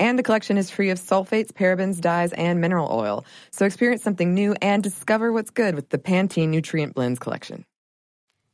And the collection is free of sulfates, parabens, dyes, and mineral oil. So experience something new and discover what's good with the Pantene Nutrient Blends collection.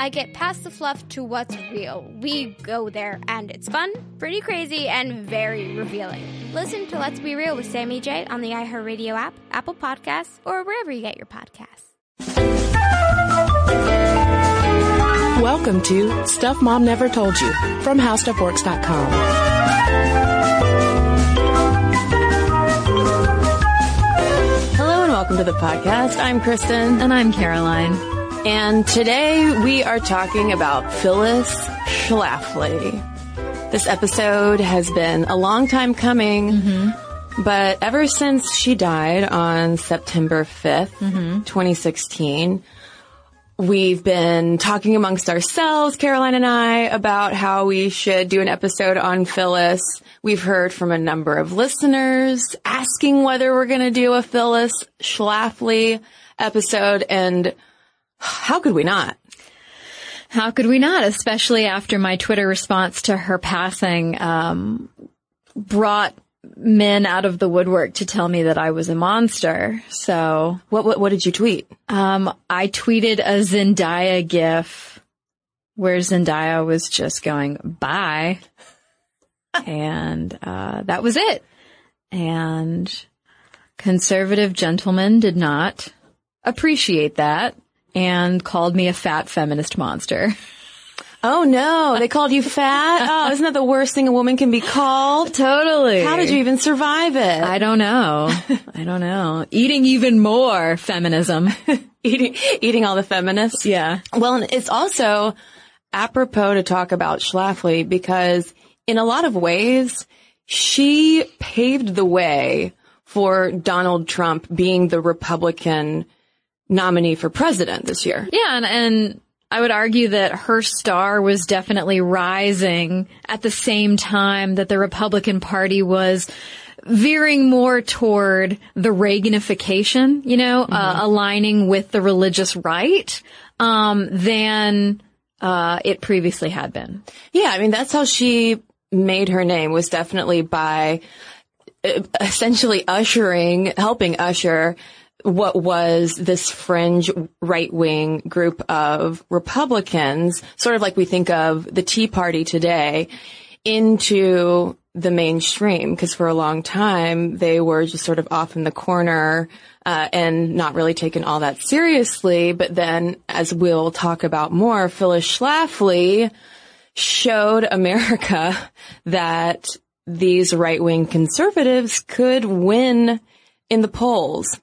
I get past the fluff to what's real. We go there, and it's fun, pretty crazy, and very revealing. Listen to Let's Be Real with Sammy J on the iHeartRadio app, Apple Podcasts, or wherever you get your podcasts. Welcome to Stuff Mom Never Told You from HowStuffWorks.com. Hello and welcome to the podcast. I'm Kristen. And I'm Caroline. And today we are talking about Phyllis Schlafly. This episode has been a long time coming, Mm-hmm. but ever since she died on September 5th, Mm-hmm. 2016, we've been talking amongst ourselves, Caroline and I, about how we should do an episode on Phyllis. We've heard from a number of listeners asking whether we're going to do a Phyllis Schlafly episode and how could we not? How could we not? Especially after my Twitter response to her passing, um, brought men out of the woodwork to tell me that I was a monster. So, What, what, what did you tweet? um, I tweeted a Zendaya gif where Zendaya was just going, bye. and, uh, that was it. And conservative gentlemen did not appreciate that and called me a fat feminist monster. Oh no, they called you fat? Oh, isn't that the worst thing a woman can be called? Totally. How did you even survive it? I don't know. I don't know. Eating even more feminism. eating, eating all the feminists? Yeah. Well, and it's also apropos to talk about Schlafly because in a lot of ways, she paved the way for Donald Trump being the Republican nominee for president this year. Yeah, and, and I would argue that her star was definitely rising at the same time that the Republican Party was veering more toward the Reaganification, you know, uh, aligning with the religious right, um, than, uh, it previously had been. Yeah, I mean, that's how she made her name was definitely by uh, essentially ushering, helping usher what was this fringe right wing group of Republicans, sort of like we think of the Tea Party today, into the mainstream. Because for a long time, they were just sort of off in the corner. Uh, and not really taken all that seriously. But then, as we'll talk about more, Phyllis Schlafly showed America that these right wing conservatives could win in the polls.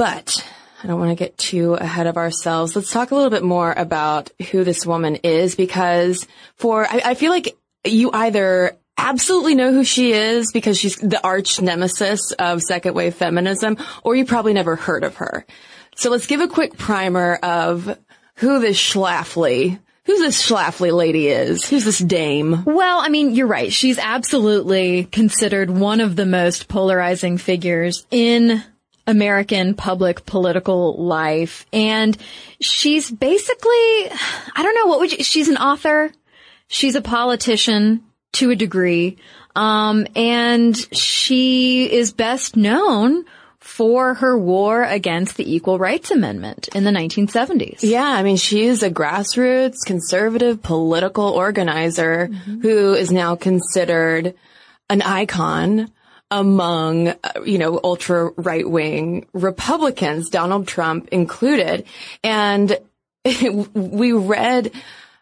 But I don't want to get too ahead of ourselves. Let's talk a little bit more about who this woman is because for, I, I feel like you either absolutely know who she is because she's the arch nemesis of second wave feminism, or you probably never heard of her. So let's give a quick primer of who this Schlafly, who this Schlafly lady is. Who's this dame? Well, I mean, you're right. She's absolutely considered one of the most polarizing figures in American public political life. And she's basically, I don't know, what would you, she's an author. She's a politician to a degree. Um, and she is best known for her war against the Equal Rights Amendment in the 1970s. Yeah, I mean, she is a grassroots conservative political organizer who is now considered an icon among, uh, you know, ultra right wing Republicans, Donald Trump included. And we read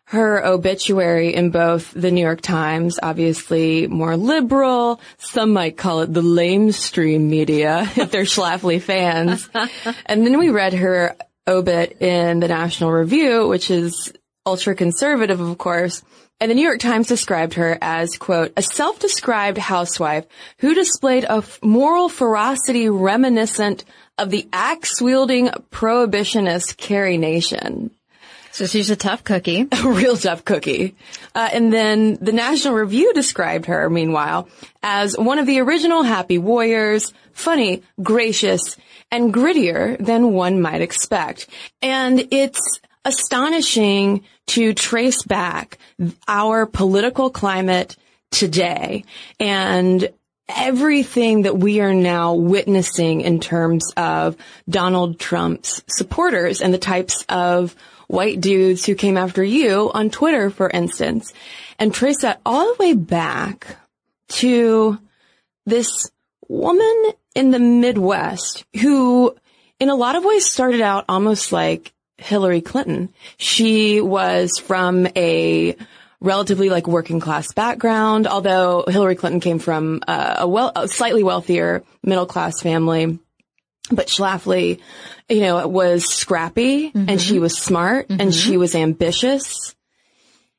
her obituary in both the New York Times, obviously more liberal. Some might call it the lamestream media if they're Schlafly fans. and then we read her obit in the National Review, which is ultra conservative, of course. And the New York Times described her as, quote, a self-described housewife who displayed a f- moral ferocity reminiscent of the axe-wielding prohibitionist Carrie Nation. So she's a tough cookie. A real tough cookie. Uh, and then the National Review described her, meanwhile, as one of the original happy warriors, funny, gracious, and grittier than one might expect. And it's astonishing to trace back our political climate today and everything that we are now witnessing in terms of Donald Trump's supporters and the types of white dudes who came after you on Twitter, for instance, and trace that all the way back to this woman in the Midwest who in a lot of ways started out almost like Hillary Clinton. She was from a relatively like working class background, although Hillary Clinton came from uh, a well, a slightly wealthier middle class family. But Schlafly, you know, was scrappy mm-hmm. and she was smart mm-hmm. and she was ambitious.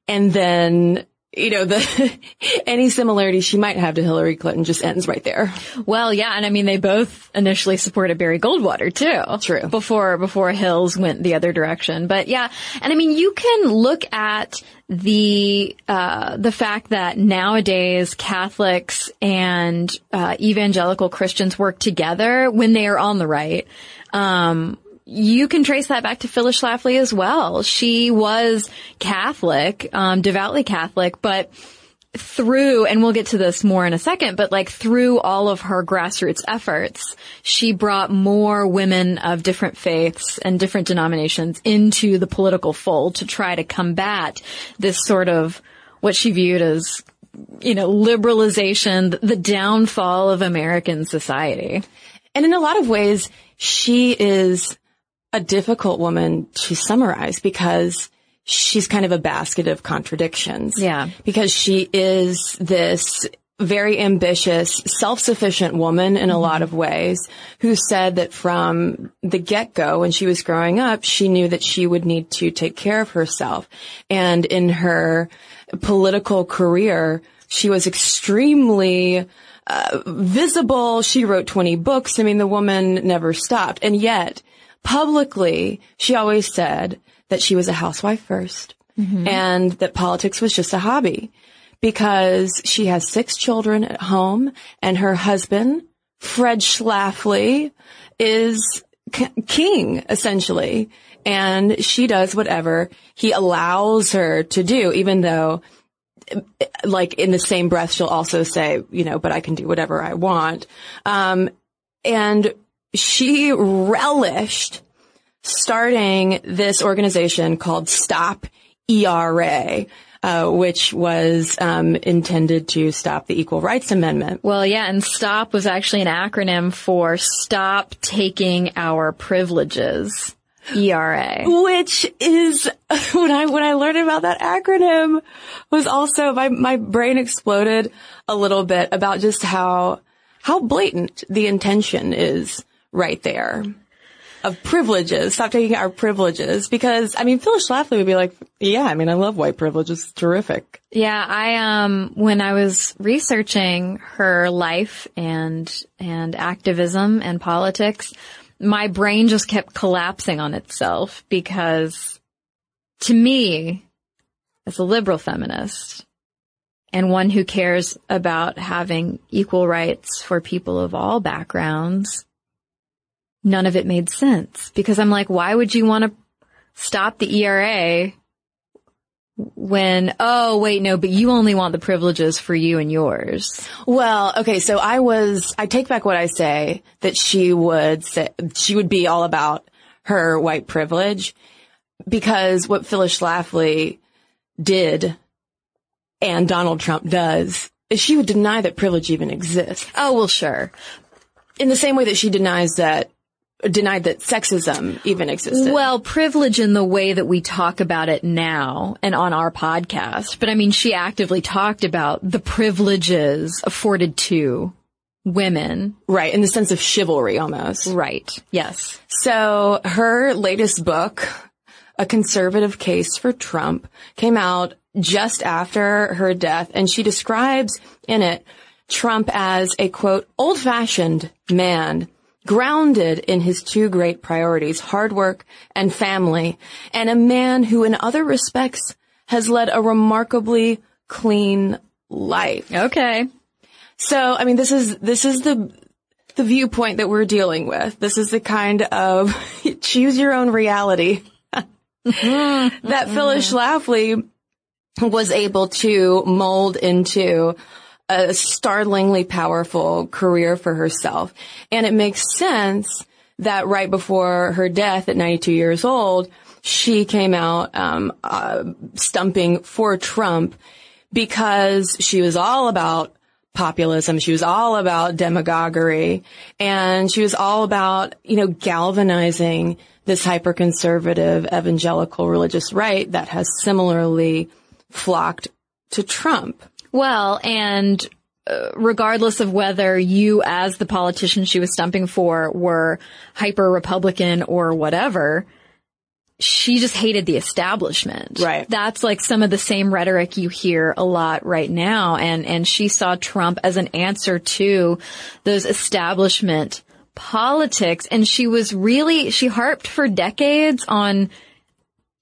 And then you know, the, any similarity she might have to Hillary Clinton just ends right there. Well, yeah. And I mean, they both initially supported Barry Goldwater too. True. Before, before Hills went the other direction. But yeah. And I mean, you can look at the, uh, the fact that nowadays Catholics and, uh, evangelical Christians work together when they are on the right. Um, you can trace that back to Phyllis Schlafly as well. She was Catholic, um, devoutly Catholic, but through, and we'll get to this more in a second, but like through all of her grassroots efforts, she brought more women of different faiths and different denominations into the political fold to try to combat this sort of what she viewed as, you know, liberalization, the downfall of American society. And in a lot of ways, she is a difficult woman to summarize because she's kind of a basket of contradictions. Yeah. Because she is this very ambitious, self-sufficient woman in a mm-hmm. lot of ways who said that from the get-go when she was growing up, she knew that she would need to take care of herself. And in her political career, she was extremely uh, visible. She wrote 20 books. I mean, the woman never stopped. And yet publicly, she always said that she was a housewife 1st mm-hmm. and that politics was just a hobby because she has six children at home and her husband, Fred Schlafly, is king essentially. And she does whatever he allows her to do, even though like in the same breath, she'll also say, you know, but I can do whatever I want. Um, and she relished starting this organization called Stop ERA. Uh, which was um, intended to stop the Equal Rights Amendment. Well, yeah, and STOP was actually an acronym for Stop Taking Our Privileges. ERA. Which is when I when I learned about that acronym was also my my brain exploded a little bit about just how how blatant the intention is right there of privileges. Stop taking our privileges because I mean Phyllis Schlafly would be like, yeah, I mean I love white privilege. It's terrific. Yeah, I um when I was researching her life and and activism and politics, my brain just kept collapsing on itself because to me, as a liberal feminist and one who cares about having equal rights for people of all backgrounds, none of it made sense because I'm like, why would you want to stop the ERA when, oh, wait, no, but you only want the privileges for you and yours. Well, okay, so I was, I take back what I say that she would say, she would be all about her white privilege because what Phyllis Schlafly did and Donald Trump does is she would deny that privilege even exists. Oh, well, sure. In the same way that she denies that denied that sexism even existed. Well, privilege in the way that we talk about it now and on our podcast. But I mean, she actively talked about the privileges afforded to women. right, in the sense of chivalry almost. Right. Yes. So her latest book, A Conservative Case for Trump, came out just after her death and she describes in it Trump as a quote, old fashioned man grounded in his two great priorities, hard work and family, and a man who in other respects has led a remarkably clean life. Okay. So, I mean, this is, this is the, the viewpoint that we're dealing with. This is the kind of choose your own reality that Phyllis Schlafly was able to mold into a startlingly powerful career for herself. And it makes sense that right before her death at 92 years old, she came out um, uh, stumping for Trump because she was all about populism. She was all about demagoguery and she was all about, you know, galvanizing this hyper-conservative evangelical religious right that has similarly flocked to Trump. Well, and uh, regardless of whether you, as the politician she was stumping for, were hyper Republican or whatever, she just hated the establishment. Right. That's like some of the same rhetoric you hear a lot right now. And, and she saw Trump as an answer to those establishment politics. And she was really, she harped for decades on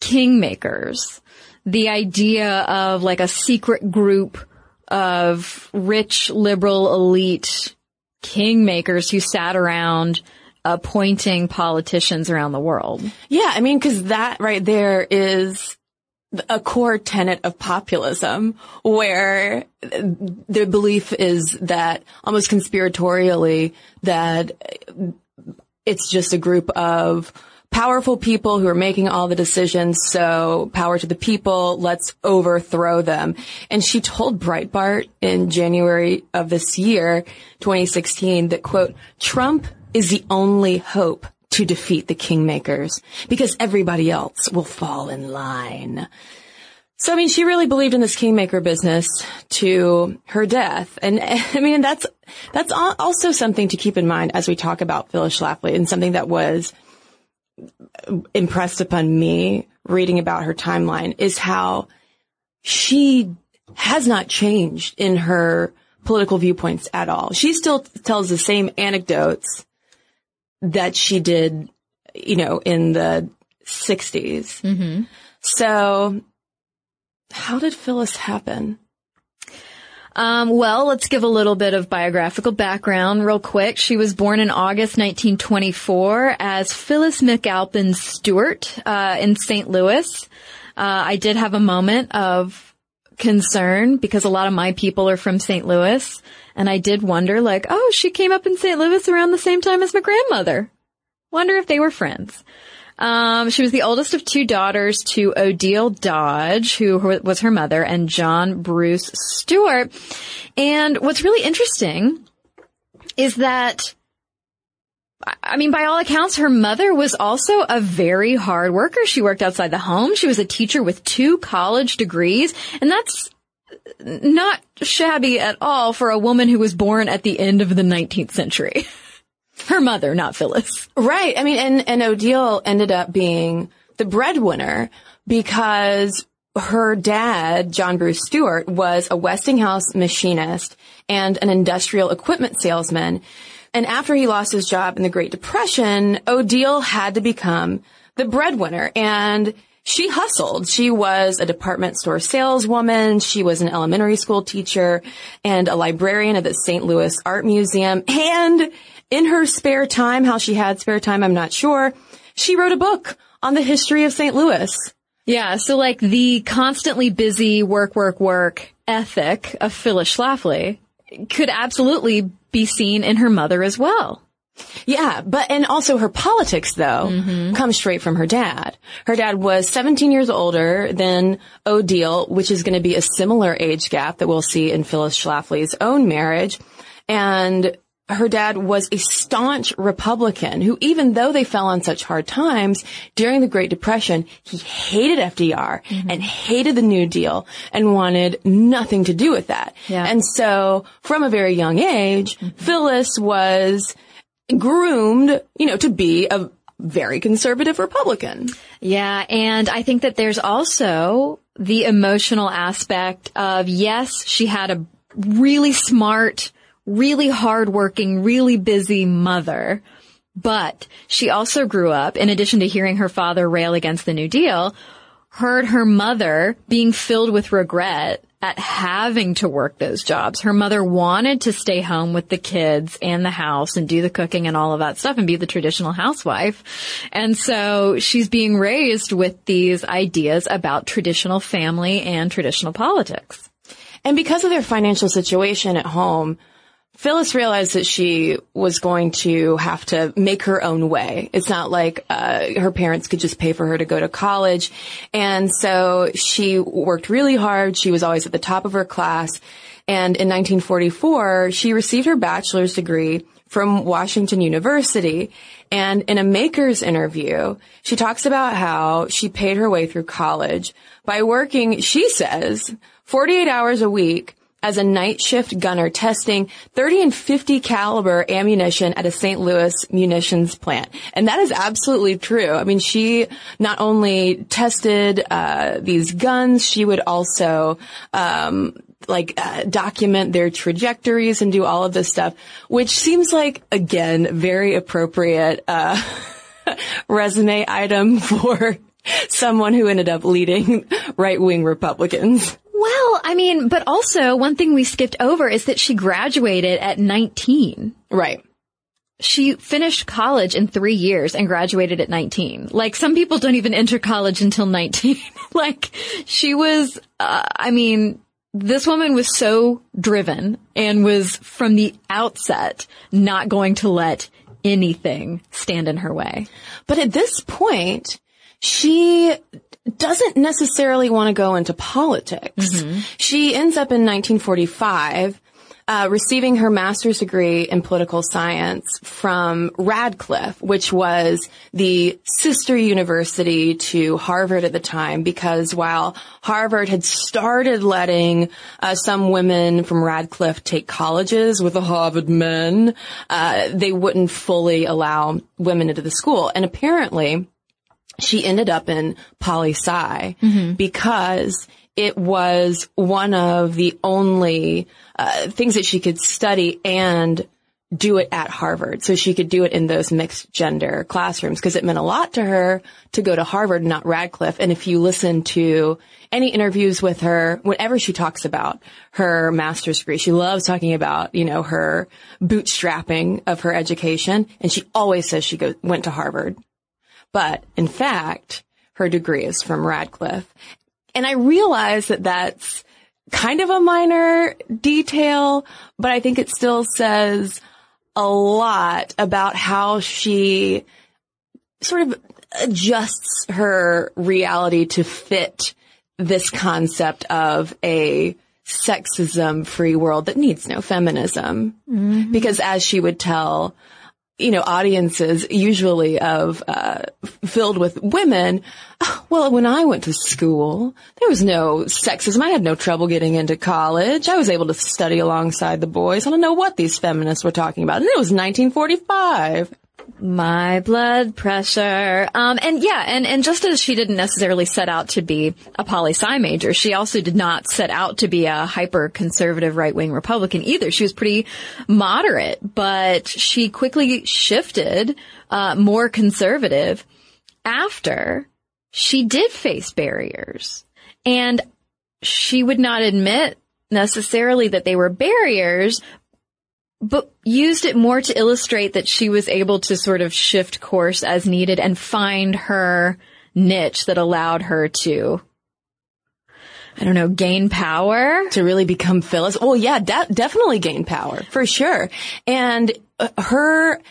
kingmakers. The idea of like a secret group of rich liberal elite kingmakers who sat around appointing politicians around the world. Yeah, I mean, cause that right there is a core tenet of populism where the belief is that almost conspiratorially that it's just a group of powerful people who are making all the decisions. So power to the people. Let's overthrow them. And she told Breitbart in January of this year, 2016, that quote, Trump is the only hope to defeat the kingmakers because everybody else will fall in line. So, I mean, she really believed in this kingmaker business to her death. And I mean, that's, that's also something to keep in mind as we talk about Phyllis Schlafly and something that was impressed upon me reading about her timeline is how she has not changed in her political viewpoints at all. She still tells the same anecdotes that she did, you know, in the 60s. Mm-hmm. So how did Phyllis happen? Um, well, let's give a little bit of biographical background real quick. She was born in August 1924 as Phyllis McAlpin Stewart uh, in St. Louis. Uh, I did have a moment of concern because a lot of my people are from St. Louis, and I did wonder, like, oh, she came up in St. Louis around the same time as my grandmother. Wonder if they were friends. Um, she was the oldest of two daughters to Odile Dodge, who was her mother, and John Bruce Stewart. And what's really interesting is that I mean, by all accounts, her mother was also a very hard worker. She worked outside the home. She was a teacher with two college degrees, and that's not shabby at all for a woman who was born at the end of the 19th century. Her mother, not Phyllis. Right. I mean, and, and Odile ended up being the breadwinner because her dad, John Bruce Stewart, was a Westinghouse machinist and an industrial equipment salesman. And after he lost his job in the Great Depression, Odile had to become the breadwinner and she hustled. She was a department store saleswoman. She was an elementary school teacher and a librarian at the St. Louis Art Museum. And in her spare time, how she had spare time, I'm not sure, she wrote a book on the history of St. Louis. Yeah, so like the constantly busy work, work, work ethic of Phyllis Schlafly could absolutely be seen in her mother as well. Yeah, but and also her politics though mm-hmm. come straight from her dad. Her dad was 17 years older than Odile, which is going to be a similar age gap that we'll see in Phyllis Schlafly's own marriage. And her dad was a staunch Republican who, even though they fell on such hard times during the Great Depression, he hated FDR Mm-hmm. and hated the New Deal and wanted nothing to do with that. Yeah. And so from a very young age, Mm-hmm. Phyllis was groomed, you know, to be a very conservative Republican. Yeah, and I think that there's also the emotional aspect of yes, she had a really smart, really hardworking, really busy mother, but she also grew up, in addition to hearing her father rail against the New Deal, heard her mother being filled with regret at having to work those jobs. Her mother wanted to stay home with the kids and the house and do the cooking and all of that stuff and be the traditional housewife. And so she's being raised with these ideas about traditional family and traditional politics. And because of their financial situation at home, Phyllis realized that she was going to have to make her own way. It's not like uh, her parents could just pay for her to go to college. And so she worked really hard. She was always at the top of her class. And in 1944, she received her bachelor's degree from Washington University. And in a maker's interview, she talks about how she paid her way through college by working, she says, 48 hours a week as a night shift gunner testing 30 and 50 caliber ammunition at a St. Louis munitions plant. And that is absolutely true. I mean, she not only tested uh, these guns, she would also um, like uh, document their trajectories and do all of this stuff, which seems like again very appropriate uh, resume item for someone who ended up leading right wing Republicans. Well, I mean, but also one thing we skipped over is that she graduated at 19. Right. She finished college in three years and graduated at 19. Like some people don't even enter college until 19. like she was, uh, I mean, this woman was so driven and was from the outset not going to let anything stand in her way. But at this point, she doesn't necessarily want to go into politics. She ends up in 1945 uh, receiving her master's degree in political science from Radcliffe, which was the sister university to Harvard at the time, because while Harvard had started letting uh, some women from Radcliffe take colleges with the Harvard men, uh, they wouldn't fully allow women into the school. And apparently, she ended up in poli sci because it was one of the only uh, things that she could study and do it at Harvard. So she could do it in those mixed gender classrooms because it meant a lot to her to go to Harvard, not Radcliffe. And if you listen to any interviews with her, whenever she talks about her master's degree, she loves talking about, you know, her bootstrapping of her education. And she always says she go, went to Harvard. But in fact, her degree is from Radcliffe. And I realize that that's kind of a minor detail, but I think it still says a lot about how she sort of adjusts her reality to fit this concept of a sexism free world that needs no feminism. Mm-hmm. Because as she would tell you know, audiences usually of, uh, filled with women. "Oh, Well, when I went to school, there was no sexism. I had no trouble getting into college. I was able to study alongside the boys. I don't know what these feminists were talking about. And it was 1945. My blood pressure. Um, and yeah, and, and just as she didn't necessarily set out to be a poli sci major, she also did not set out to be a hyper conservative right wing Republican either. She was pretty moderate, but she quickly shifted, uh, more conservative after she did face barriers. And she would not admit necessarily that they were barriers, but used it more to illustrate that she was able to sort of shift course as needed and find her niche that allowed her to, I don't know, gain power. to really become Phyllis. Well, yeah, de- definitely gain power for sure. And uh, her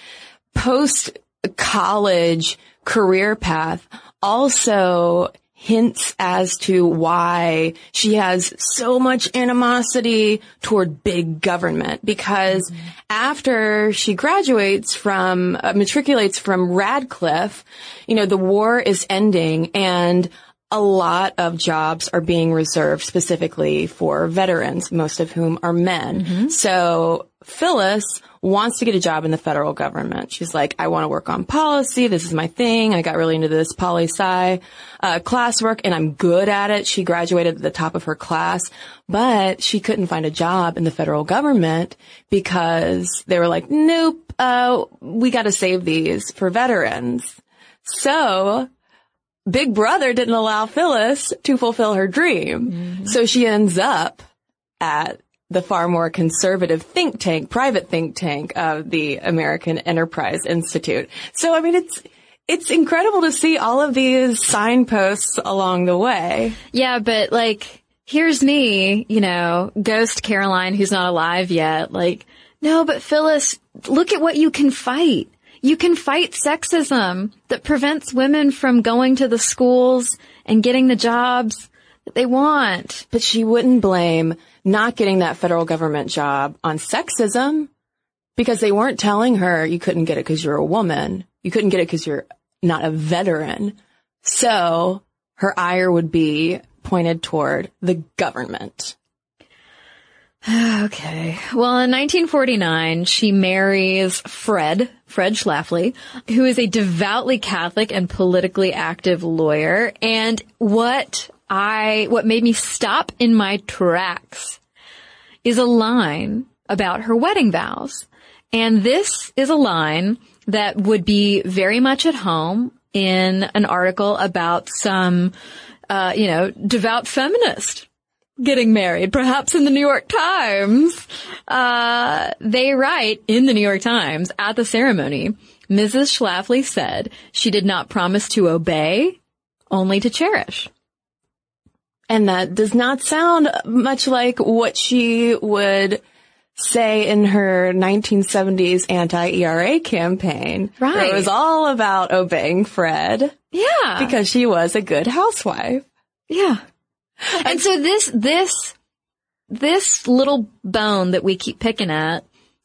post college career path also hints as to why she has so much animosity toward big government because after she graduates from uh, matriculates from Radcliffe, you know, the war is ending and a lot of jobs are being reserved specifically for veterans, most of whom are men. So Phyllis wants to get a job in the federal government. She's like, I want to work on policy. This is my thing. I got really into this poli sci uh, classwork and I'm good at it. She graduated at the top of her class, but she couldn't find a job in the federal government because they were like, nope, uh, we got to save these for veterans. So Big Brother didn't allow Phyllis to fulfill her dream. So she ends up at the far more conservative think tank, private think tank of the American Enterprise Institute. So, I mean, it's, it's incredible to see all of these signposts along the way. Yeah, but like, here's me, you know, ghost Caroline who's not alive yet. Like, no, but Phyllis, look at what you can fight. You can fight sexism that prevents women from going to the schools and getting the jobs that they want. But she wouldn't blame not getting that federal government job on sexism because they weren't telling her you couldn't get it because you're a woman. You couldn't get it because you're not a veteran. So her ire would be pointed toward the government. Okay. Well, in 1949, she marries Fred, Fred Schlafly, who is a devoutly Catholic and politically active lawyer. And what I, what made me stop in my tracks is a line about her wedding vows. And this is a line that would be very much at home in an article about some, uh, you know, devout feminist getting married, perhaps in the New York Times. Uh, they write in the New York Times at the ceremony, Mrs. Schlafly said she did not promise to obey, only to cherish. And that does not sound much like what she would say in her 1970s anti-ERA campaign. Right. It was all about obeying Fred Yeah. because she was a good housewife. Yeah. And so this, this, this little bone that we keep picking at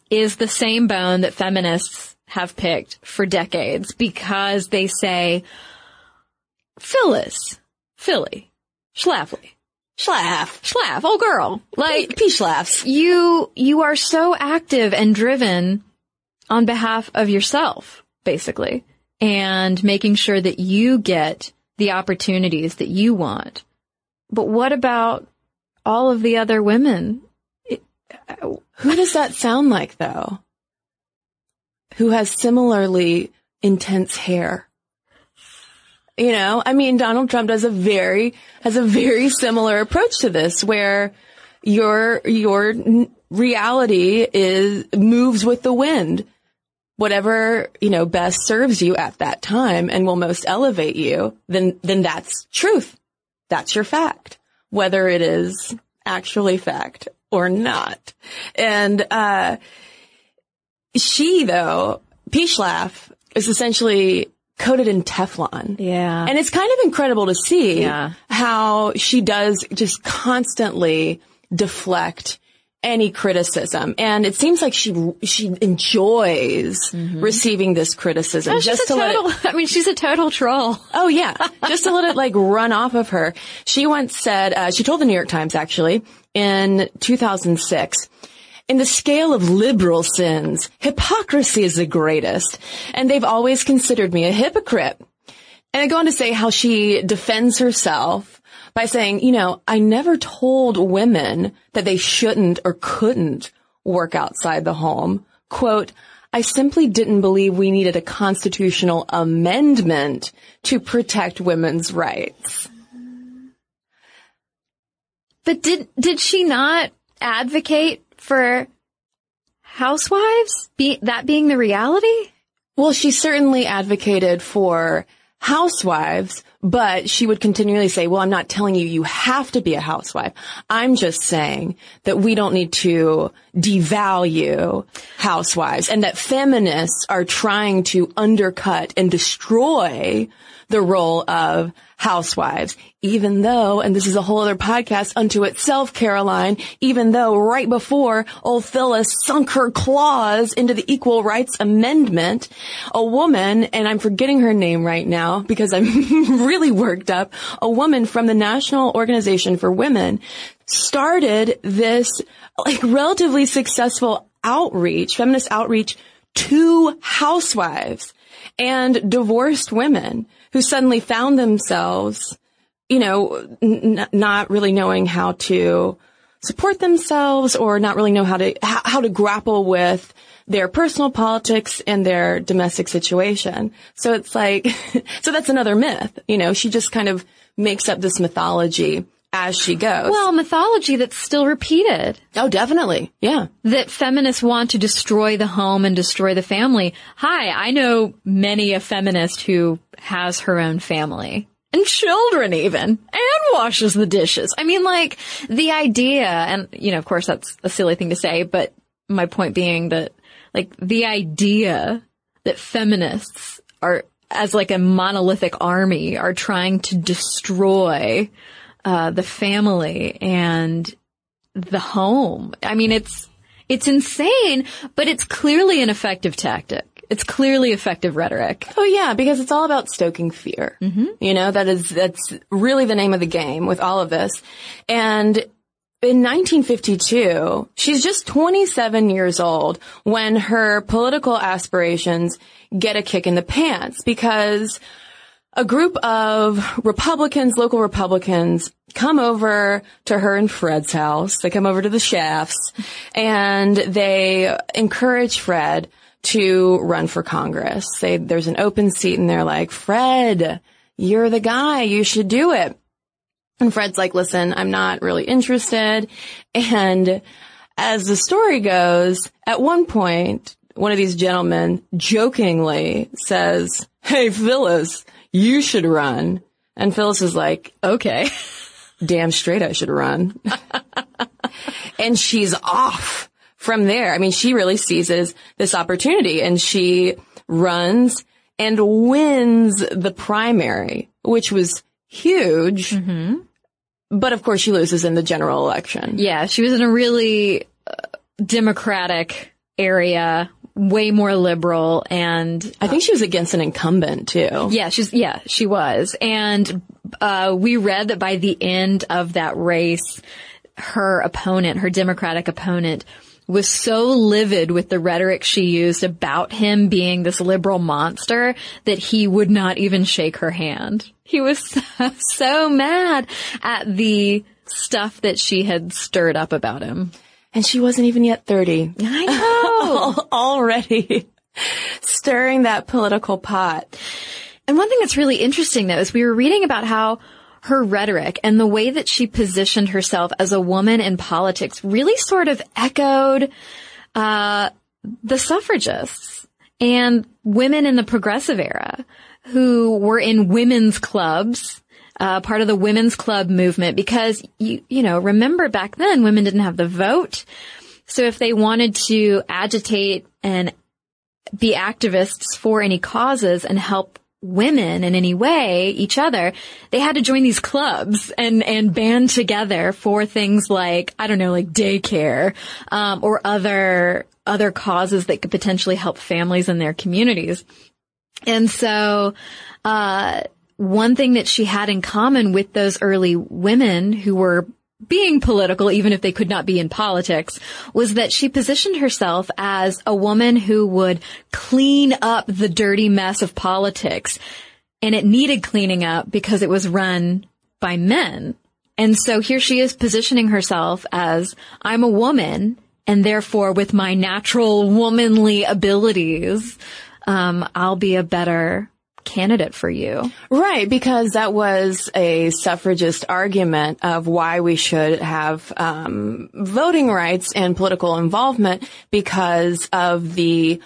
is the same bone that feminists have picked for decades because they say, Phyllis, Philly, Schlafly, Schlaf. Schlaf, oh girl, like, P schlafs. you, you are so active and driven on behalf of yourself, basically, and making sure that you get the opportunities that you want. But what about all of the other women? Uh, Who does that sound like though? Who has similarly intense hair? You know, I mean, Donald Trump does a very, has a very similar approach to this where your, your reality is, moves with the wind. Whatever, you know, best serves you at that time and will most elevate you, then, then that's truth. That's your fact. Whether it is actually fact or not. And, uh, she though, Pishlav is essentially coated in Teflon. Yeah. And it's kind of incredible to see Yeah. how she does just constantly deflect any criticism. And it seems like she, she enjoys receiving this criticism. Oh, she's just a to let it- total, I mean, she's a total troll. Oh yeah, just to let it like run off of her. She once said, uh, she told the New York Times actually in 2006, in the scale of liberal sins, hypocrisy is the greatest, and they've always considered me a hypocrite. And I go on to say how she defends herself by saying, you know, I never told women that they shouldn't or couldn't work outside the home. Quote, I simply didn't believe we needed a constitutional amendment to protect women's rights. But did, did she not advocate for housewives? Be, that being the reality? Well, she certainly advocated for housewives, But she would continually say, well, I'm not telling you you have to be a housewife. I'm just saying that we don't need to devalue housewives and that feminists are trying to undercut and destroy the role of housewives, even though, and this is a whole other podcast unto itself, Caroline, even though right before old Phyllis sunk her claws into the Equal Rights Amendment, a woman, and I'm forgetting her name right now because I'm really worked up, a woman from the National Organization for Women started this like relatively successful outreach, feminist outreach to housewives and divorced women who suddenly found themselves, you know, n- not really knowing how to support themselves or not really know how to, how, how to grapple with their personal politics and their domestic situation. So it's like, so that's another myth. You know, she just kind of makes up this mythology as she goes. Well, mythology that's still repeated. oh, definitely. Yeah. That feminists want to destroy the home and destroy the family. Hi, I know many a feminist who has her own family. And children even. And washes the dishes. I mean, like, the idea, and, you know, of course that's a silly thing to say, but my point being that, like, the idea that feminists are, as like a monolithic army, are trying to destroy uh, the family and the home. I mean, it's, it's insane, but it's clearly an effective tactic. It's clearly effective rhetoric. Oh yeah, because it's all about stoking fear. Mm-hmm. You know, that is, that's really the name of the game with all of this. And in 1952, she's just 27 years old when her political aspirations get a kick in the pants because a group of Republicans, local Republicans, come over to her and Fred's house. They come over to the Shafts and they encourage Fred to run for Congress. They, there's an open seat and they're like, Fred, you're the guy. You should do it. And Fred's like, listen, I'm not really interested. And as the story goes, at one point, one of these gentlemen jokingly says, Hey, Phyllis, you should run. And Phyllis is like, okay, damn straight I should run. and she's off from there. I mean, she really seizes this opportunity and she runs and wins the primary, which was huge. But of course she loses in the general election. Yeah, she was in a really uh, democratic area, way more liberal, and I think she was against an incumbent too. yeah, she's yeah, she was. And uh, we read that by the end of that race, her opponent, her Democratic opponent, was so livid with the rhetoric she used about him being this liberal monster that he would not even shake her hand. He was so, so mad at the stuff that she had stirred up about him. And she wasn't even yet 30. I know. Already stirring that political pot. And one thing that's really interesting though is we were reading about how her rhetoric and the way that she positioned herself as a woman in politics really sort of echoed uh, the suffragists and women in the progressive era who were in women's clubs, uh, part of the women's club movement because you, you know, remember back then women didn't have the vote. So if they wanted to agitate and be activists for any causes and help women in any way, each other, they had to join these clubs and, and band together for things like, I don't know, like daycare, um, or other, other causes that could potentially help families in their communities. And so, uh, one thing that she had in common with those early women who were being political, even if they could not be in politics, was that she positioned herself as a woman who would clean up the dirty mess of politics. And it needed cleaning up because it was run by men. And so here she is positioning herself as I'm a woman and therefore with my natural womanly abilities, um, I'll be a better candidate for you. Right, because that was a suffragist argument of why we should have um, voting rights and political involvement because of the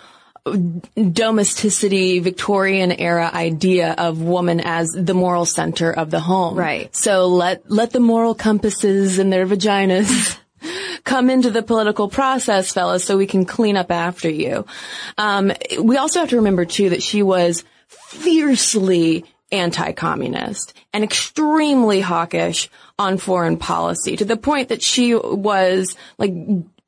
domesticity, Victorian era idea of woman as the moral center of the home. Right. So let, let the moral compasses and their vaginas come into the political process, fellas, so we can clean up after you. Um, we also have to remember too that she was fiercely anti-communist and extremely hawkish on foreign policy to the point that she was like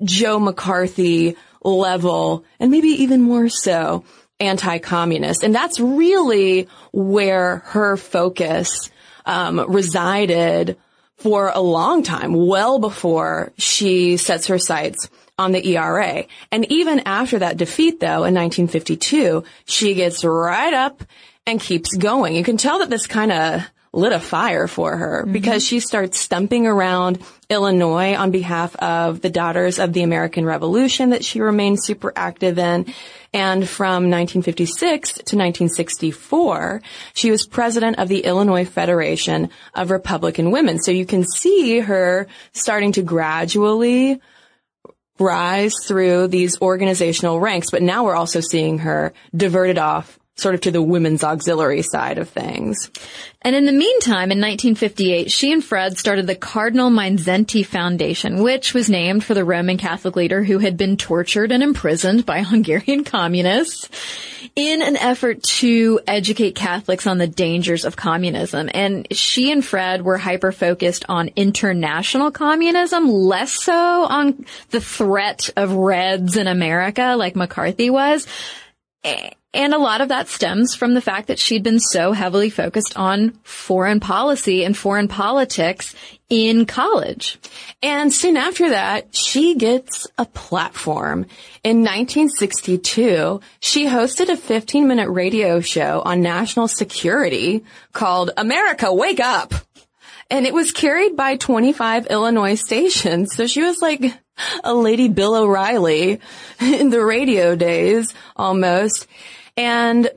Joe McCarthy level and maybe even more so anti-communist. And that's really where her focus um, resided for a long time, well before she sets her sights on the ERA. And even after that defeat, though, in 1952, she gets right up and keeps going. You can tell that this kind of lit a fire for her mm-hmm. because she starts stumping around Illinois on behalf of the Daughters of the American Revolution that she remained super active in. And from 1956 to 1964, she was president of the Illinois Federation of Republican Women. So you can see her starting to gradually rise through these organizational ranks, but now we're also seeing her diverted off sort of to the women's auxiliary side of things. And in the meantime, in 1958, she and Fred started the Cardinal Mindszenty Foundation, which was named for the Roman Catholic leader who had been tortured and imprisoned by Hungarian communists in an effort to educate Catholics on the dangers of communism. And she and Fred were hyper focused on international communism, less so on the threat of Reds in America like McCarthy was. And a lot of that stems from the fact that she'd been so heavily focused on foreign policy and foreign politics in college. And soon after that, she gets a platform. In 1962, she hosted a 15 minute radio show on national security called America Wake Up. And it was carried by 25 Illinois stations. So she was like a lady Bill O'Reilly in the radio days almost. And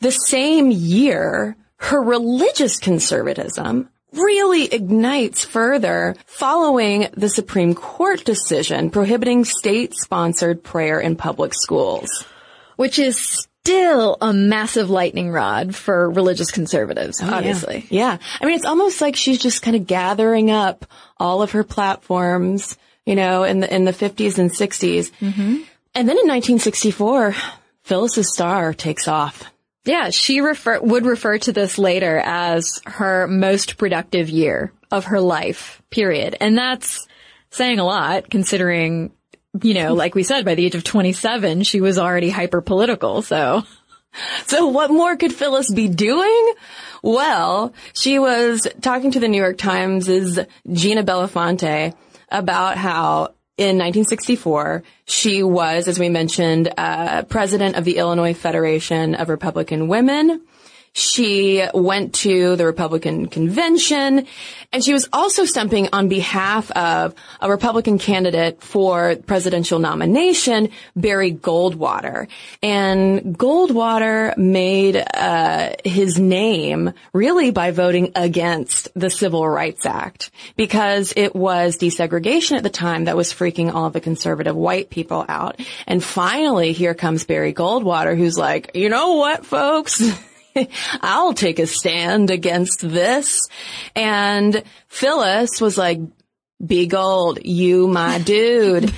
the same year, her religious conservatism really ignites further following the Supreme Court decision prohibiting state-sponsored prayer in public schools. Which is still a massive lightning rod for religious conservatives, oh, obviously. Yeah. yeah. I mean, it's almost like she's just kind of gathering up all of her platforms, you know, in the, in the 50s and 60s. Mm-hmm. And then in 1964, Phyllis's star takes off. Yeah, she refer, would refer to this later as her most productive year of her life, period. And that's saying a lot considering, you know, like we said, by the age of 27, she was already hyper political, so. So what more could Phyllis be doing? Well, she was talking to the New York Times' Gina Bellafante about how in 1964, she was, as we mentioned, uh, president of the Illinois Federation of Republican Women. She went to the Republican convention and she was also stumping on behalf of a Republican candidate for presidential nomination, Barry Goldwater. And Goldwater made uh, his name really by voting against the Civil Rights Act because it was desegregation at the time that was freaking all the conservative white people out. And finally, here comes Barry Goldwater who's like, you know what, folks? I'll take a stand against this. And Phyllis was like, be gold, you my dude.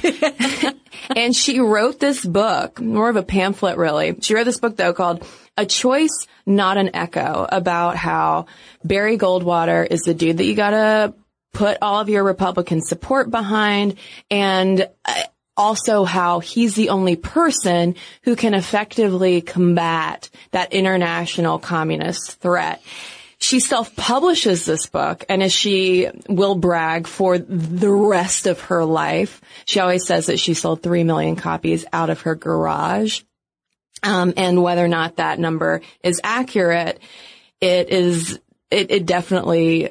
and she wrote this book, more of a pamphlet really. She wrote this book though called A Choice, Not an Echo about how Barry Goldwater is the dude that you gotta put all of your Republican support behind and uh, also how he's the only person who can effectively combat that international communist threat. She self-publishes this book and as she will brag for the rest of her life, she always says that she sold three million copies out of her garage. Um, and whether or not that number is accurate, it is, it, it definitely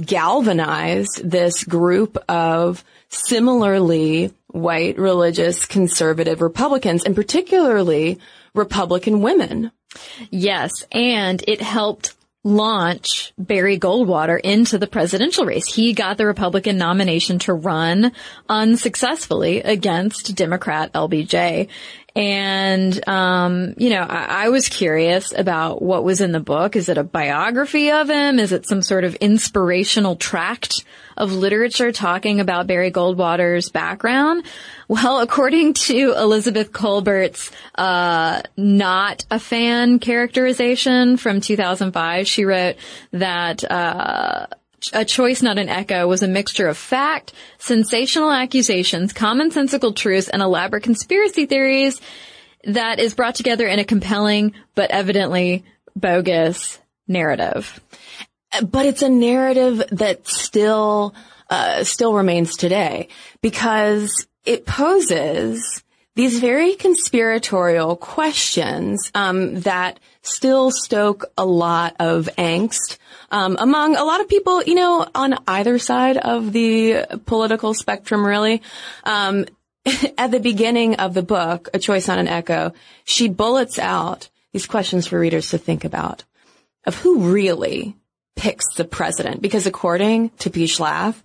galvanized this group of similarly white, religious, conservative Republicans, and particularly Republican women. Yes, and it helped launch Barry Goldwater into the presidential race. He got the Republican nomination to run unsuccessfully against Democrat LBJ. And, um, you know, I, I was curious about what was in the book. Is it a biography of him? Is it some sort of inspirational tract of literature talking about Barry Goldwater's background? Well, according to Elizabeth Kolbert's uh, not a fan characterization from 2005, she wrote that, uh, a choice, not an echo, was a mixture of fact, sensational accusations, commonsensical truths, and elaborate conspiracy theories that is brought together in a compelling but evidently bogus narrative. but it's a narrative that still uh, still remains today because it poses these very conspiratorial questions um, that still stoke a lot of angst um, among a lot of people, you know, on either side of the political spectrum, really. Um, at the beginning of the book, A Choice Not an Echo, she bullets out these questions for readers to think about of who really picks the president. Because according to P. Schlaf,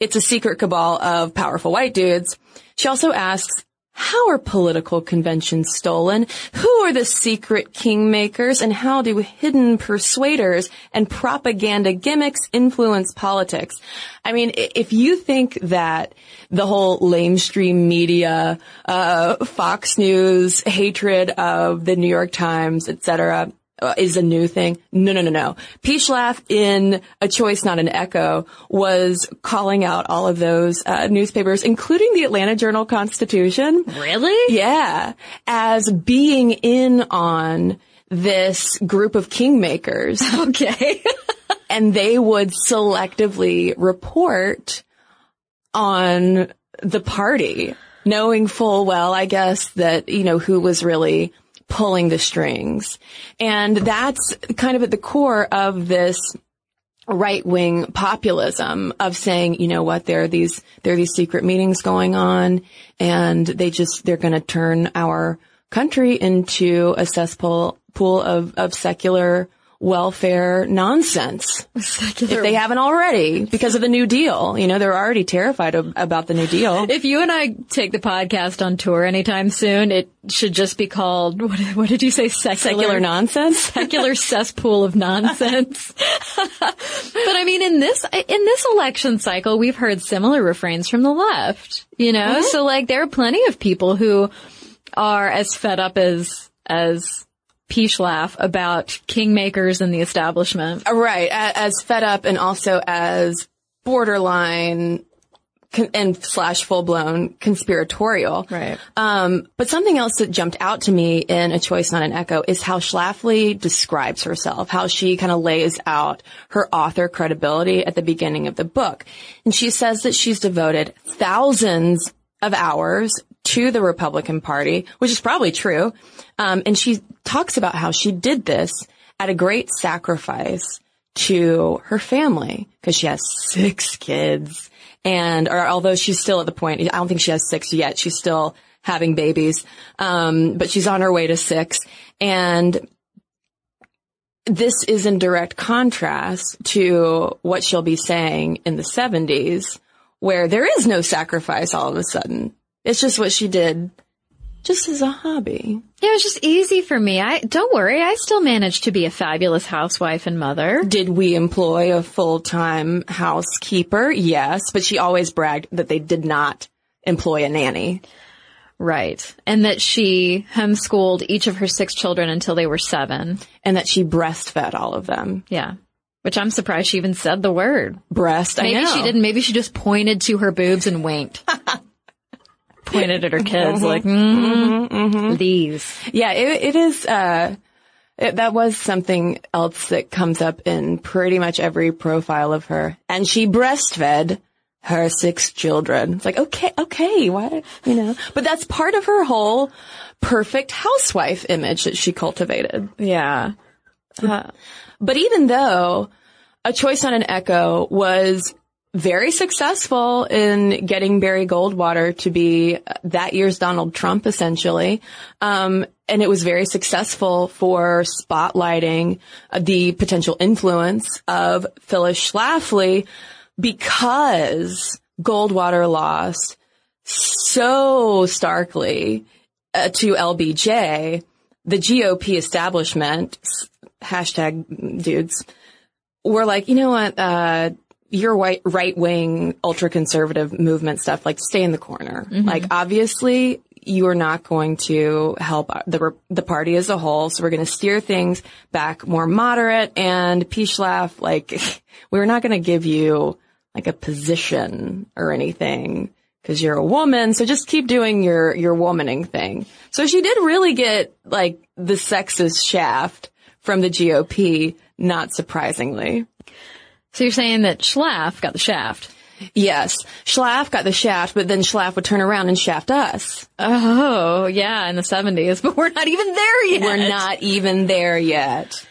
it's a secret cabal of powerful white dudes. She also asks, how are political conventions stolen? Who are the secret kingmakers and how do hidden persuaders and propaganda gimmicks influence politics? I mean, if you think that the whole lamestream media, uh, Fox News hatred of the New York Times, etc., is a new thing. No, no, no, no. P. Schlaf in A Choice, Not an Echo was calling out all of those uh, newspapers, including the Atlanta Journal Constitution. Really? Yeah. As being in on this group of kingmakers. Okay. and they would selectively report on the party, knowing full well, I guess, that, you know, who was really pulling the strings. And that's kind of at the core of this right wing populism of saying, you know what, there are these, there are these secret meetings going on and they just, they're going to turn our country into a cesspool pool of, of secular welfare nonsense. Secular. If they haven't already, because of the New Deal. You know, they're already terrified of, about the New Deal. If you and I take the podcast on tour anytime soon, it should just be called, what, what did you say? Secular, Secular nonsense? secular cesspool of nonsense. but I mean, in this, in this election cycle, we've heard similar refrains from the left, you know? Mm-hmm. So like, there are plenty of people who are as fed up as, as P. Schlaf about kingmakers and the establishment. Right. As fed up and also as borderline and slash full blown conspiratorial. Right. Um, but something else that jumped out to me in A Choice Not an Echo is how Schlafly describes herself, how she kind of lays out her author credibility at the beginning of the book. And she says that she's devoted thousands of hours to the Republican Party, which is probably true. Um, and she talks about how she did this at a great sacrifice to her family because she has six kids. And or although she's still at the point I don't think she has six yet she's still having babies. Um, but she's on her way to six. And this is in direct contrast to what she'll be saying in the 70s where there is no sacrifice all of a sudden it's just what she did just as a hobby Yeah, it was just easy for me. I don't worry, I still managed to be a fabulous housewife and mother. Did we employ a full-time housekeeper? Yes, but she always bragged that they did not employ a nanny. Right. And that she homeschooled each of her six children until they were seven. And that she breastfed all of them. Yeah. Which I'm surprised she even said the word. Breast, I Maybe know. she didn't. Maybe she just pointed to her boobs and winked. pointed at her kids like, mm, these. Yeah, it, it is, uh, it, that was something else that comes up in pretty much every profile of her. And she breastfed her six children. It's like, okay, okay, why, you know, but that's part of her whole perfect housewife image that she cultivated. Yeah. But even though A Choice Not an Echo was very successful in getting Barry Goldwater to be that year's Donald Trump, essentially, um, and it was very successful for spotlighting the potential influence of Phyllis Schlafly because Goldwater lost so starkly uh, to LBJ, the GOP establishment, hashtag dudes, were like, you know what, uh, your white, right wing, ultra conservative movement stuff, like stay in the corner. Mm-hmm. Like obviously you are not going to help the, the party as a whole. So we're going to steer things back more moderate and P. Schlaf, like we're not going to give you like a position or anything because you're a woman. So just keep doing your, your womaning thing. So she did really get like the sexist shaft from the GOP, not surprisingly. So you're saying that Schlaf got the shaft. Yes, Schlaf got the shaft, but then Schlaf would turn around and shaft us. Oh, yeah, in the 70s, but we're not even there yet. We're not even there yet.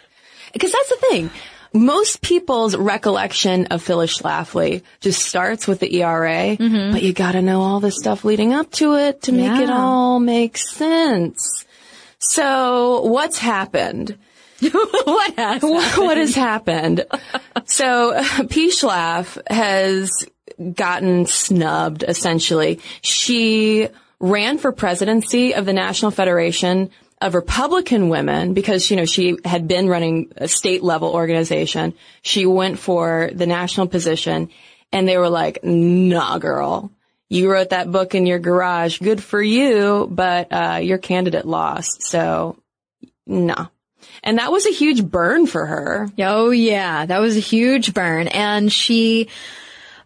Because that's the thing. Most people's recollection of Phyllis Schlafly just starts with the ERA, mm-hmm. but you gotta know all the stuff leading up to it to make it all make sense. So what's happened? what has What what has happened? So P. Schlaf has gotten snubbed essentially. She ran for presidency of the National Federation of Republican Women because, you know, she had been running a state level organization. She went for the national position and they were like, nah, girl. You wrote that book in your garage. Good for you, but, uh, your candidate lost. So, nah. And that was a huge burn for her. Oh yeah, that was a huge burn. And she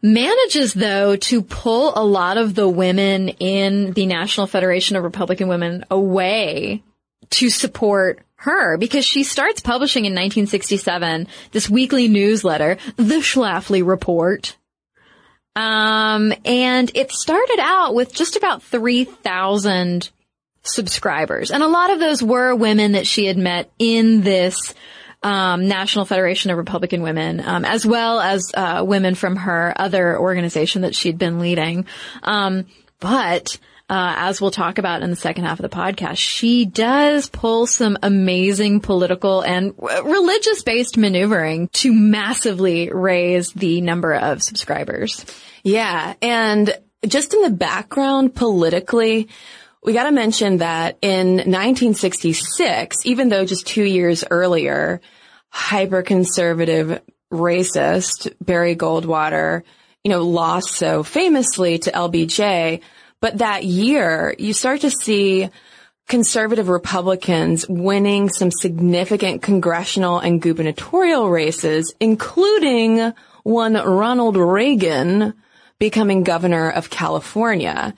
manages though to pull a lot of the women in the National Federation of Republican Women away to support her because she starts publishing in 1967 this weekly newsletter, The Schlafly Report. Um, and it started out with just about 3,000 subscribers. And a lot of those were women that she had met in this um, National Federation of Republican Women, um, as well as uh, women from her other organization that she'd been leading. Um, but uh, as we'll talk about in the second half of the podcast, she does pull some amazing political and religious based maneuvering to massively raise the number of subscribers. Yeah. And just in the background politically, we got to mention that in 1966, even though just two years earlier, hyper conservative racist Barry Goldwater, you know, lost so famously to LBJ. But that year, you start to see conservative Republicans winning some significant congressional and gubernatorial races, including one Ronald Reagan becoming governor of California.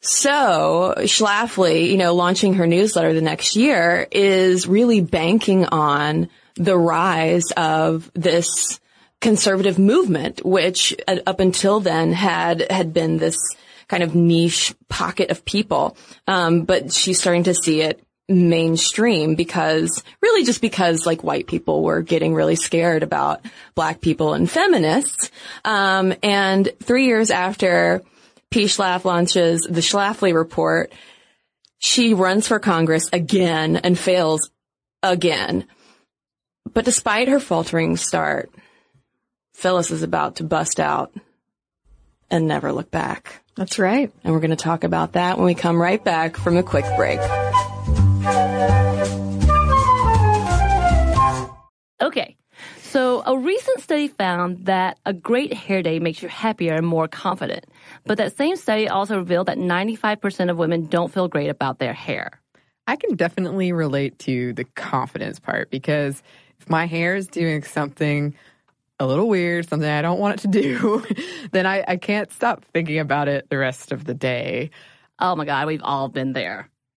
So Schlafly, you know, launching her newsletter the next year is really banking on the rise of this conservative movement, which uh, up until then had, had been this kind of niche pocket of people. Um, but she's starting to see it mainstream because really just because like white people were getting really scared about black people and feminists. Um, and three years after P. Schlaf launches the Schlafly report, she runs for Congress again and fails again. But despite her faltering start, Phyllis is about to bust out and never look back. That's right. And we're going to talk about that when we come right back from a quick break. Okay. So a recent study found that a great hair day makes you happier and more confident. But that same study also revealed that 95% of women don't feel great about their hair. I can definitely relate to the confidence part because if my hair is doing something a little weird, something I don't want it to do, then I, I can't stop thinking about it the rest of the day. Oh my God, we've all been there.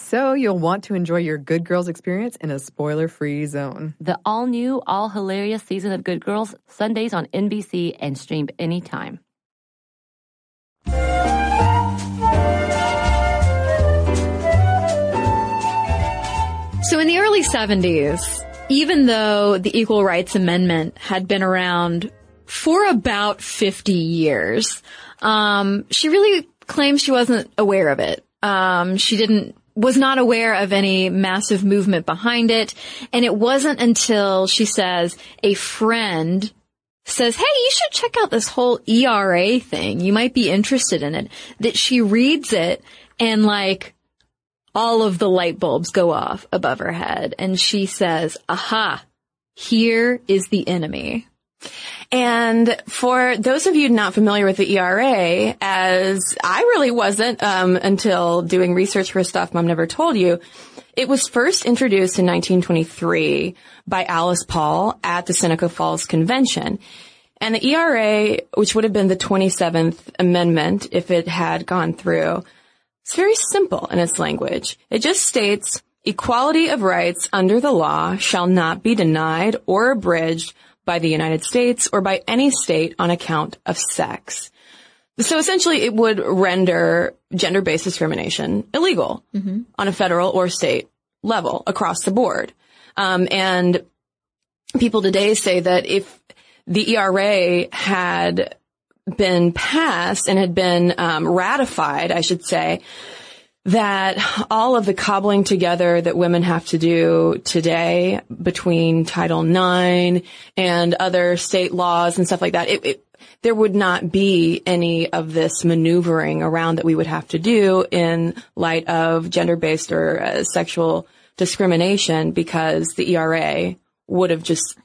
So, you'll want to enjoy your Good Girls experience in a spoiler free zone. The all new, all hilarious season of Good Girls, Sundays on NBC and streamed anytime. So in the early 70s, even though the Equal Rights Amendment had been around for about 50 years, um, she really claims she wasn't aware of it. Um, she didn't was not aware of any massive movement behind it. And it wasn't until she says a friend says, Hey, you should check out this whole ERA thing. You might be interested in it. That she reads it and like all of the light bulbs go off above her head and she says, aha, here is the enemy. And for those of you not familiar with the ERA, as I really wasn't um, until doing research for stuff Mom never told you, it was first introduced in 1923 by Alice Paul at the Seneca Falls Convention. And the ERA, which would have been the 27th Amendment if it had gone through, it's very simple in its language. It just states equality of rights under the law shall not be denied or abridged by the United States or by any state on account of sex. So essentially it would render gender-based discrimination illegal mm-hmm. on a federal or state level across the board. Um, and people today say that if the ERA had been passed and had been um, ratified, I should say, that all of the cobbling together that women have to do today between Title IX and other state laws and stuff like that, it, it, there would not be any of this maneuvering around that we would have to do in light of gender-based or uh, sexual discrimination because the ERA would have just,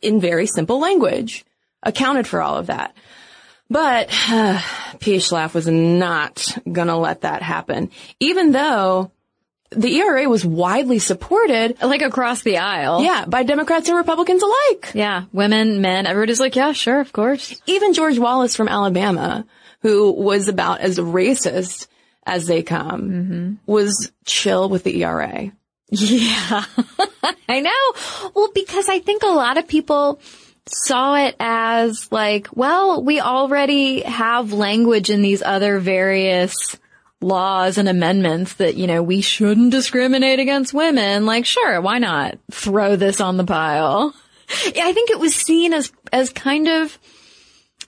in very simple language, accounted for all of that. But uh. Was not gonna let that happen, even though the ERA was widely supported, like across the aisle. Yeah, by Democrats and Republicans alike. Yeah, women, men, everybody's like, yeah, sure, of course. Even George Wallace from Alabama, who was about as racist as they come, mm-hmm. was chill with the ERA. Yeah, I know. Well, because I think a lot of people saw it as like, well, we already have language in these other various laws and amendments that, you know, we shouldn't discriminate against women. Like, sure, why not throw this on the pile? Yeah, I think it was seen as, as kind of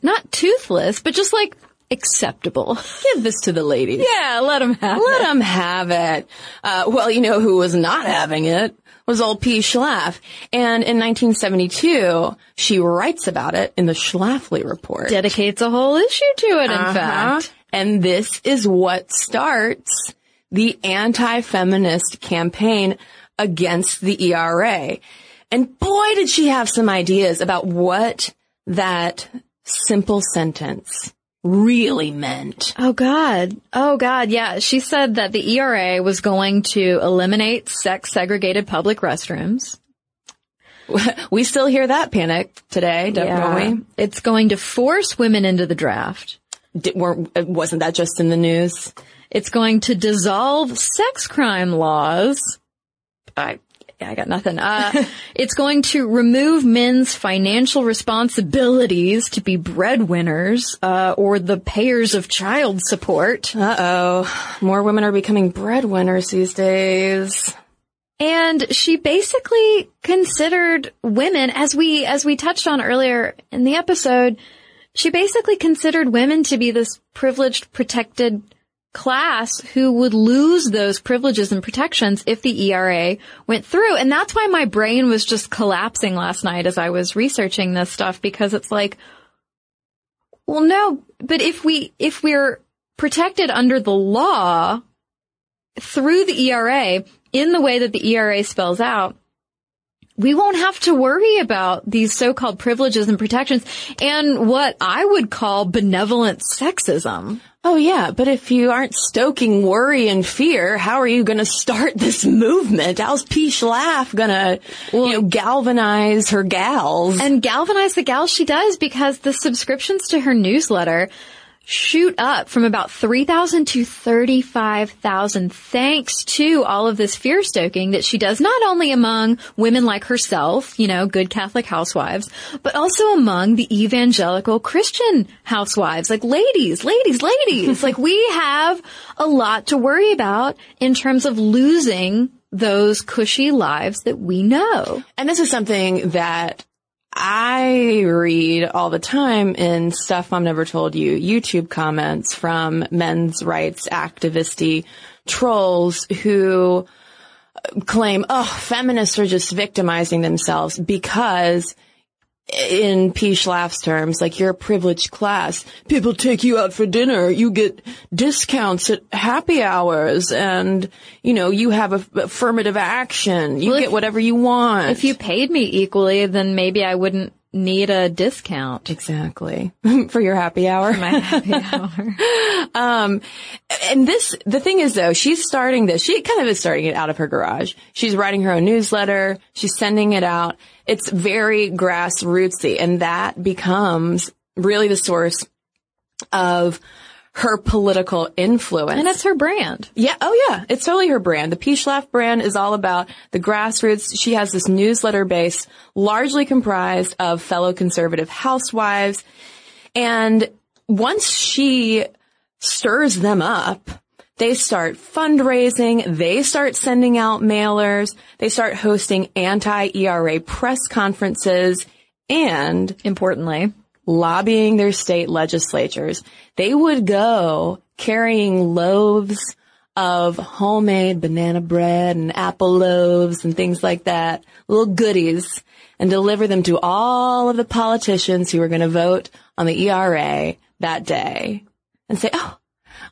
not toothless, but just like acceptable. Give this to the ladies. Yeah, let them have let it. Let them have it. Uh, well, you know who was not having it? Was old P. Schlaf. And in 1972, she writes about it in the Schlafly Report. Dedicates a whole issue to it, in uh-huh. fact. And this is what starts the anti-feminist campaign against the ERA. And boy, did she have some ideas about what that simple sentence really meant. Oh God. Oh God. Yeah. She said that the ERA was going to eliminate sex segregated public restrooms. We still hear that panic today, don't yeah. we? It's going to force women into the draft. Did, wasn't that just in the news? It's going to dissolve sex crime laws. I I got nothing. Uh, it's going to remove men's financial responsibilities to be breadwinners, uh, or the payers of child support. Uh oh. More women are becoming breadwinners these days. And she basically considered women, as we, as we touched on earlier in the episode, she basically considered women to be this privileged, protected class who would lose those privileges and protections if the ERA went through. And that's why my brain was just collapsing last night as I was researching this stuff because it's like, well, no, but if we, if we're protected under the law through the ERA in the way that the ERA spells out, we won't have to worry about these so-called privileges and protections and what I would call benevolent sexism. Oh yeah, but if you aren't stoking worry and fear, how are you going to start this movement? How's P. Schlaf going to, you know, galvanize her gals? And galvanize the gals she does because the subscriptions to her newsletter shoot up from about 3,000 to 35,000 thanks to all of this fear stoking that she does not only among women like herself, you know, good Catholic housewives, but also among the evangelical Christian housewives, like ladies, ladies, ladies. like we have a lot to worry about in terms of losing those cushy lives that we know. And this is something that I read all the time in Stuff Mom Never Told You YouTube comments from men's rights activisty trolls who claim, oh, feminists are just victimizing themselves because in P. Schlaf's terms, like you're a privileged class. People take you out for dinner. You get discounts at happy hours and, you know, you have a, affirmative action. You Well, get if- whatever you want. If you paid me equally, then maybe I wouldn't need a discount. Exactly. For your happy hour. My happy hour. Um, and this, the thing is though, she's starting this, she kind of is starting it out of her garage. She's writing her own newsletter. She's sending it out. It's very grassrootsy and that becomes really the source of her political influence. And it's her brand. Yeah. Oh yeah. It's totally her brand. The P. Schlaf brand is all about the grassroots. She has this newsletter base largely comprised of fellow conservative housewives. And once she stirs them up, they start fundraising. They start sending out mailers. They start hosting anti-ERA press conferences and Importantly. Lobbying their state legislatures. They would go carrying loaves of homemade banana bread and apple loaves and things like that, little goodies, and deliver them to all of the politicians who were going to vote on the ERA that day and say, oh,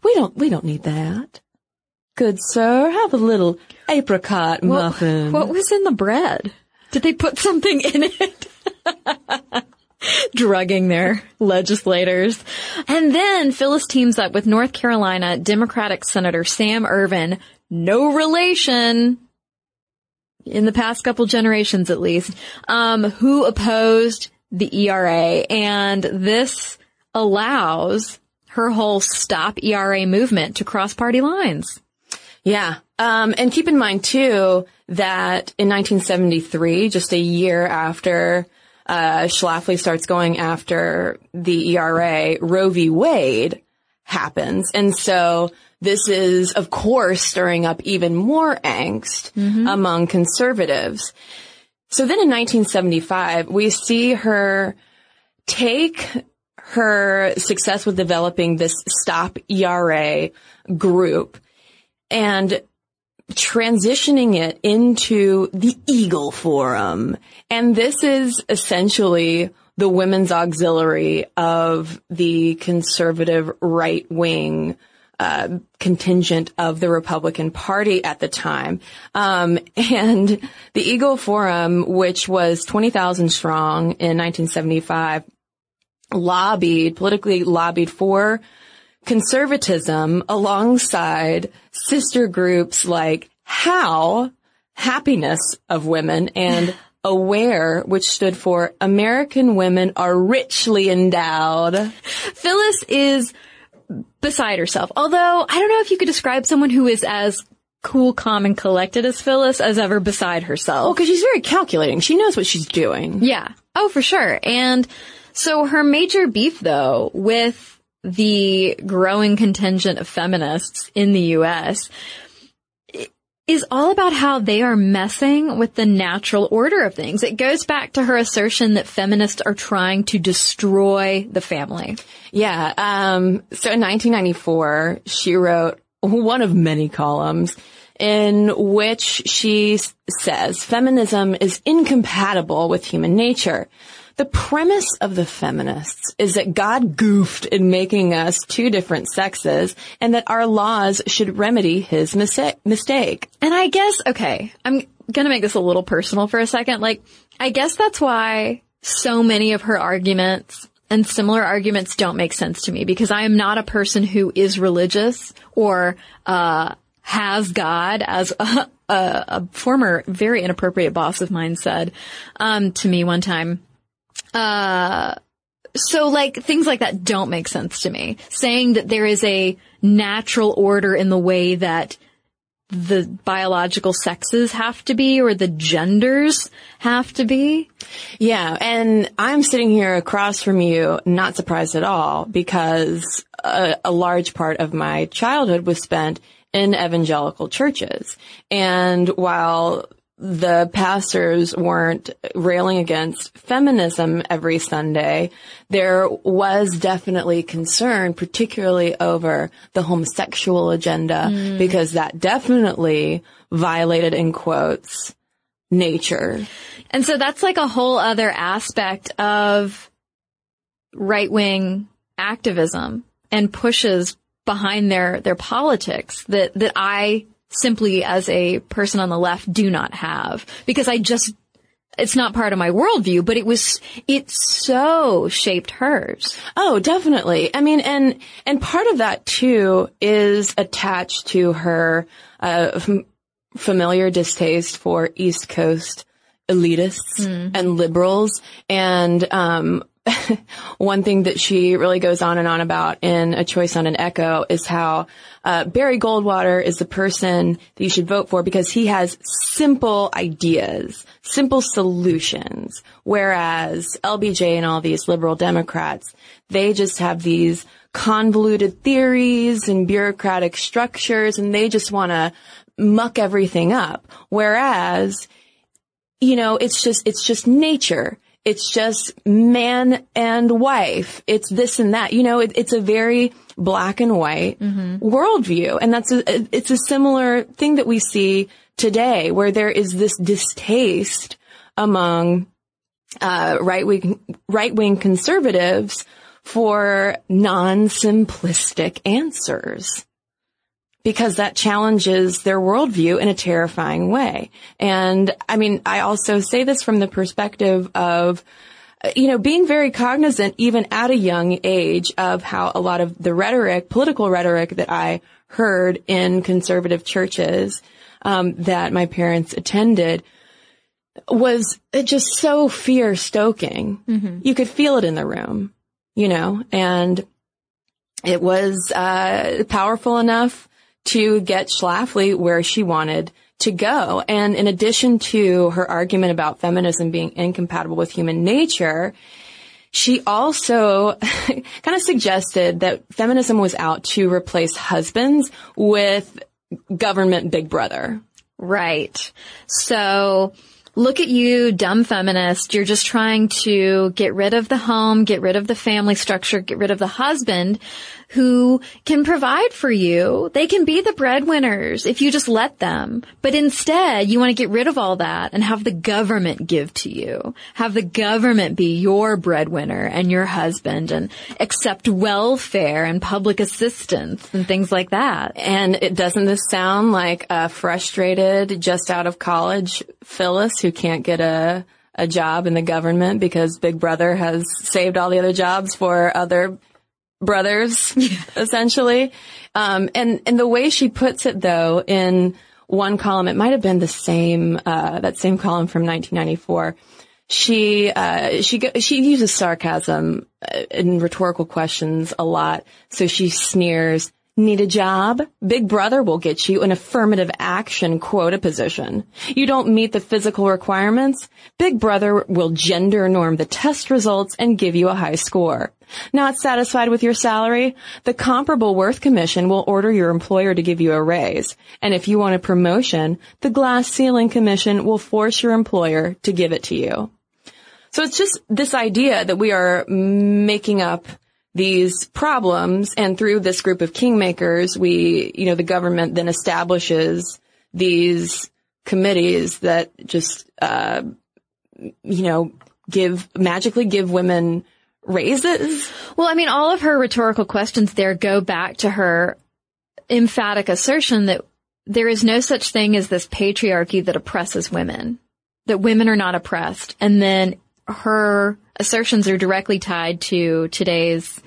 we don't, we don't need that. Good sir, have a little apricot muffin. What was in the bread? Did they put something in it? Drugging their legislators. And then Phyllis teams up with North Carolina Democratic Senator Sam Ervin, no relation in the past couple generations at least, um, who opposed the ERA. And this allows her whole stop ERA movement to cross party lines. Yeah. Um, and keep in mind too that in 1973, just a year after uh, Schlafly starts going after the ERA, Roe v. Wade happens. And so this is, of course, stirring up even more angst among conservatives. So then in 1975, we see her take her success with developing this Stop ERA group and transitioning it into the Eagle Forum. And this is essentially the women's auxiliary of the conservative right wing uh, contingent of the Republican Party at the time. Um, and the Eagle Forum, which was 20,000 strong in 1975, lobbied, politically lobbied for conservatism alongside sister groups like How, Happiness of Women, and Aware, which stood for American Women Are Richly Endowed. Phyllis is beside herself. Although I don't know if you could describe someone who is as cool, calm, and collected as Phyllis as ever beside herself. Well, because she's very calculating. She knows what she's doing. Yeah. Oh, for sure. And so her major beef though with the growing contingent of feminists in the U.S. is all about how they are messing with the natural order of things. It goes back to her assertion that feminists are trying to destroy the family. Yeah. Um, so in 1994, she wrote one of many columns in which she says feminism is incompatible with human nature. The premise of the feminists is that God goofed in making us two different sexes and that our laws should remedy his mistake. mistake. And I guess, okay, I'm gonna make this a little personal for a second. Like, I guess that's why so many of her arguments and similar arguments don't make sense to me because I am not a person who is religious or, uh, has God as a, a, a former very inappropriate boss of mine said, um, to me one time. Uh, so like things like that don't make sense to me. Saying that there is a natural order in the way that the biological sexes have to be or the genders have to be. Yeah, and I'm sitting here across from you, not surprised at all, because a, a large part of my childhood was spent in evangelical churches. And while the pastors weren't railing against feminism every Sunday, there was definitely concern, particularly over the homosexual agenda, mm. because that definitely violated, in quotes, nature. And so that's like a whole other aspect of right wing activism and pushes behind their, their politics that, that I simply as a person on the left do not have because I just it's not part of my worldview, but it was, it so shaped hers. Oh, definitely. I mean, and, and part of that too is attached to her, uh, f- familiar distaste for East Coast elitists mm. and liberals. And, um, one thing that she really goes on and on about in A Choice Not an Echo is how uh, Barry Goldwater is the person that you should vote for because he has simple ideas, simple solutions, whereas LBJ and all these liberal Democrats, they just have these convoluted theories and bureaucratic structures and they just want to muck everything up. Whereas, you know, it's just, it's just nature. It's just man and wife. It's this and that. You know, it, it's a very black and white mm-hmm. worldview. And that's a, it's a similar thing that we see today where there is this distaste among uh, right wing right wing conservatives for non simplistic answers because that challenges their worldview in a terrifying way. And I mean, I also say this from the perspective of, you know, being very cognizant even at a young age of how a lot of the rhetoric, political rhetoric that I heard in conservative churches, um, that my parents attended was just so fear stoking. Mm-hmm. You could feel it in the room, you know, and it was, uh, powerful enough to get Schlafly where she wanted to go. And in addition to her argument about feminism being incompatible with human nature, she also kind of suggested that feminism was out to replace husbands with government big brother. Right. So look at you, dumb feminist. You're just trying to get rid of the home, get rid of the family structure, get rid of the husband who can provide for you. They can be the breadwinners if you just let them. But instead, you want to get rid of all that and have the government give to you. Have the government be your breadwinner and your husband and accept welfare and public assistance and things like that. And it doesn't this sound like a frustrated, just out of college Phyllis who can't get a a job in the government because Big Brother has saved all the other jobs for other brothers, essentially. Um, and, and the way she puts it though in one column, it might have been the same, uh, that same column from 1994. She, uh, she, she uses sarcasm uh, in rhetorical questions a lot. So she sneers, Need a job? Big Brother will get you an affirmative action quota position. You don't meet the physical requirements? Big Brother will gender norm the test results and give you a high score. Not satisfied with your salary? The Comparable Worth Commission will order your employer to give you a raise. And if you want a promotion, the Glass Ceiling Commission will force your employer to give it to you. So it's just this idea that we are making up these problems and through this group of kingmakers, we, you know, the government then establishes these committees that just, uh, you know, give, magically give women raises? Well, I mean, all of her rhetorical questions there go back to her emphatic assertion that there is no such thing as this patriarchy that oppresses women, that women are not oppressed. And then her assertions are directly tied to today's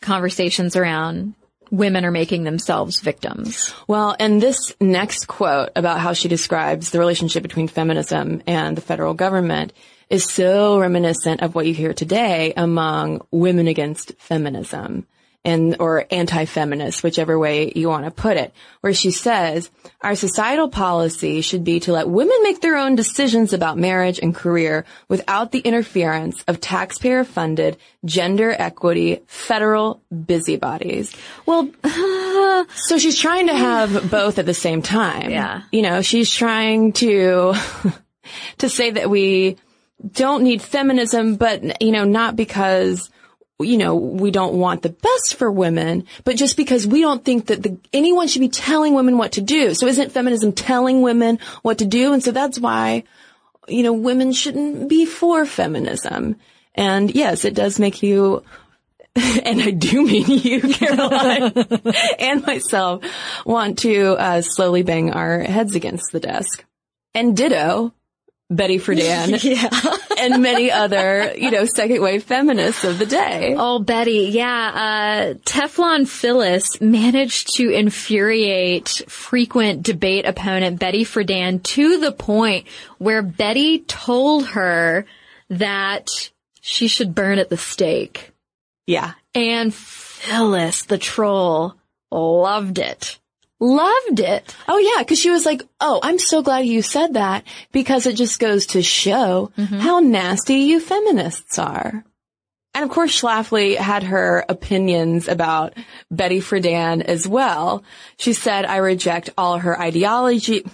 conversations around women are making themselves victims. Well, and this next quote about how she describes the relationship between feminism and the federal government is so reminiscent of what you hear today among women against feminism and or anti-feminist, whichever way you want to put it, where she says, our societal policy should be to let women make their own decisions about marriage and career without the interference of taxpayer-funded gender equity federal busybodies. Well, So she's trying to have both at the same time. Yeah. You know, she's trying to, to say that we don't need feminism, but, you know, not because, you know, we don't want the best for women, but just because we don't think that the, anyone should be telling women what to do. So isn't feminism telling women what to do? And so that's why, you know, women shouldn't be for feminism. And yes, it does make you and I do mean you, Caroline, and myself, want to uh, slowly bang our heads against the desk. And ditto, Betty Friedan, and many other, you know, second wave feminists of the day. Oh, Betty, yeah. Uh, Teflon Phyllis managed to infuriate frequent debate opponent Betty Friedan to the point where Betty told her that she should burn at the stake. Yeah. And Phyllis, the troll, loved it. Loved it. Oh yeah, cause she was like, oh, I'm so glad you said that because it just goes to show mm-hmm. how nasty you feminists are. And of course, Schlafly had her opinions about Betty Friedan as well. She said, I reject all her ideology.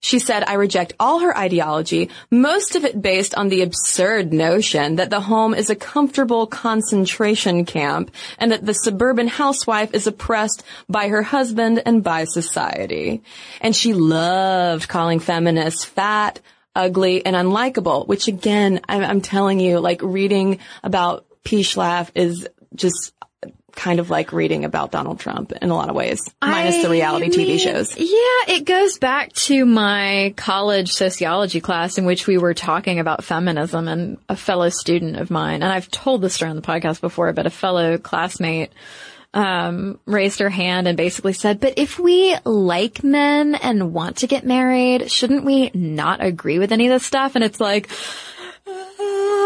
She said, I reject all her ideology, most of it based on the absurd notion that the home is a comfortable concentration camp and that the suburban housewife is oppressed by her husband and by society. And she loved calling feminists fat, ugly, and unlikable, which again, I'm, I'm telling you, like reading about P. Is just kind of like reading about Donald Trump in a lot of ways, minus the reality I TV shows. Yeah, it goes back to my college sociology class in which we were talking about feminism and a fellow student of mine, and I've told this story on the podcast before, but a fellow classmate um, raised her hand and basically said, but if we like men and want to get married, shouldn't we not agree with any of this stuff? And it's like,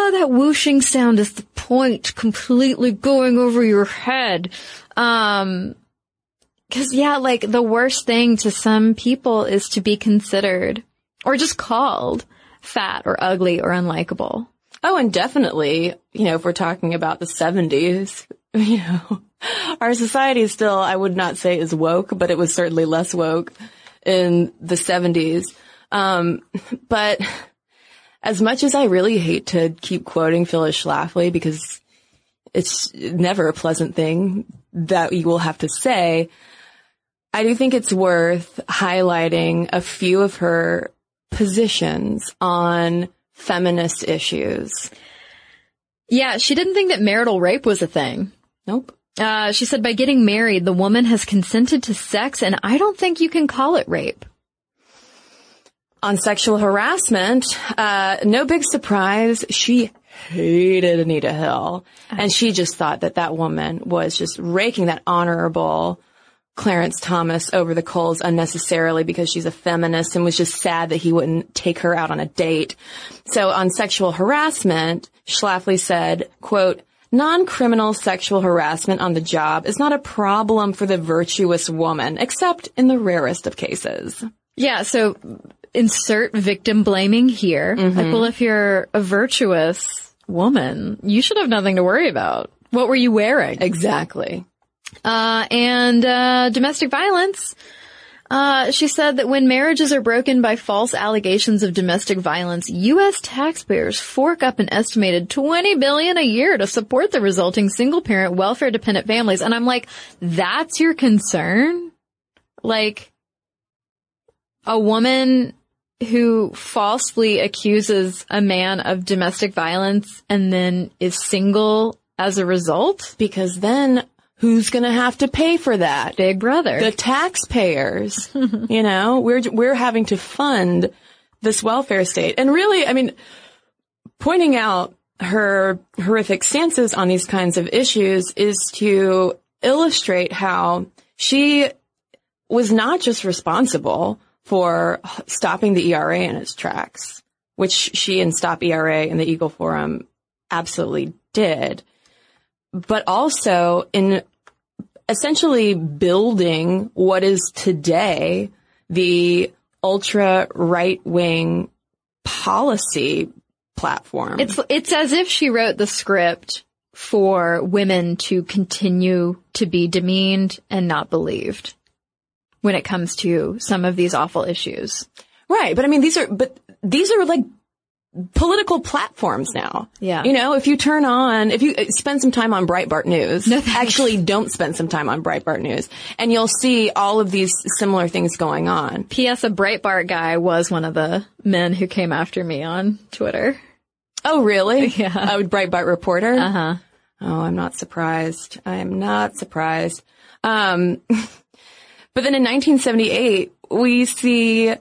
ah, that whooshing sound is the point completely going over your head. Um, cause yeah, like the worst thing to some people is to be considered or just called fat or ugly or unlikable. Oh, and definitely, you know, if we're talking about the 70s, you know, our society still, I would not say is woke, but it was certainly less woke in the 70s. Um, but as much as I really hate to keep quoting Phyllis Schlafly because it's never a pleasant thing that you will have to say, I do think it's worth highlighting a few of her positions on feminist issues. Yeah, she didn't think that marital rape was a thing. Nope. Uh, she said by getting married, the woman has consented to sex and I don't think you can call it rape. On sexual harassment, uh, no big surprise, she hated Anita Hill. And she just thought that that woman was just raking that honorable Clarence Thomas over the coals unnecessarily because she's a feminist and was just sad that he wouldn't take her out on a date. So on sexual harassment, Schlafly said, quote, Non-criminal sexual harassment on the job is not a problem for the virtuous woman, except in the rarest of cases. Yeah, so insert victim blaming here. Like, well, if you're a virtuous woman, you should have nothing to worry about. What were you wearing? Exactly. Uh, and, uh, domestic violence. Uh, she said that when marriages are broken by false allegations of domestic violence, U.S. taxpayers fork up an estimated 20 billion a year to support the resulting single-parent welfare-dependent families. And I'm like, that's your concern? Like, a woman who falsely accuses a man of domestic violence and then is single as a result? Because then who's going to have to pay for that? Big brother. The taxpayers. you know, we're, we're having to fund this welfare state. And really, I mean, pointing out her horrific stances on these kinds of issues is to illustrate how she was not just responsible for stopping the ERA in its tracks, which she and Stop ERA and the Eagle Forum absolutely did, but also in essentially building what is today the ultra right wing policy platform. It's it's as if she wrote the script for women to continue to be demeaned and not believed when it comes to some of these awful issues. Right, but I mean these are but these are like political platforms now. Yeah. You know, if you turn on, if you uh, spend some time on Breitbart News, No, actually don't spend some time on Breitbart News, and you'll see all of these similar things going on. P.S. A Breitbart guy was one of the men who came after me on Twitter. Oh, really? Yeah. A Breitbart reporter? Uh huh. Oh, I'm not surprised. I am not surprised. Um, but then in 1978, we see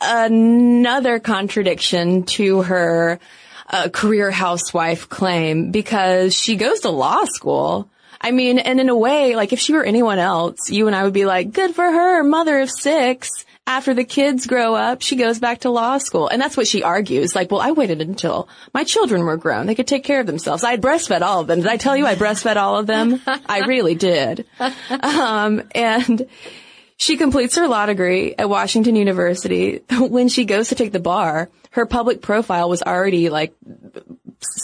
another contradiction to her uh, career housewife claim because she goes to law school. I mean, and in a way, like if she were anyone else, you and I would be like, good for her, mother of six. After the kids grow up, she goes back to law school. And that's what she argues. Like, well, I waited until my children were grown. They could take care of themselves. I had breastfed all of them. Did I tell you I breastfed all of them? I really did. Um, and she completes her law degree at Washington University. When she goes to take the bar, her public profile was already like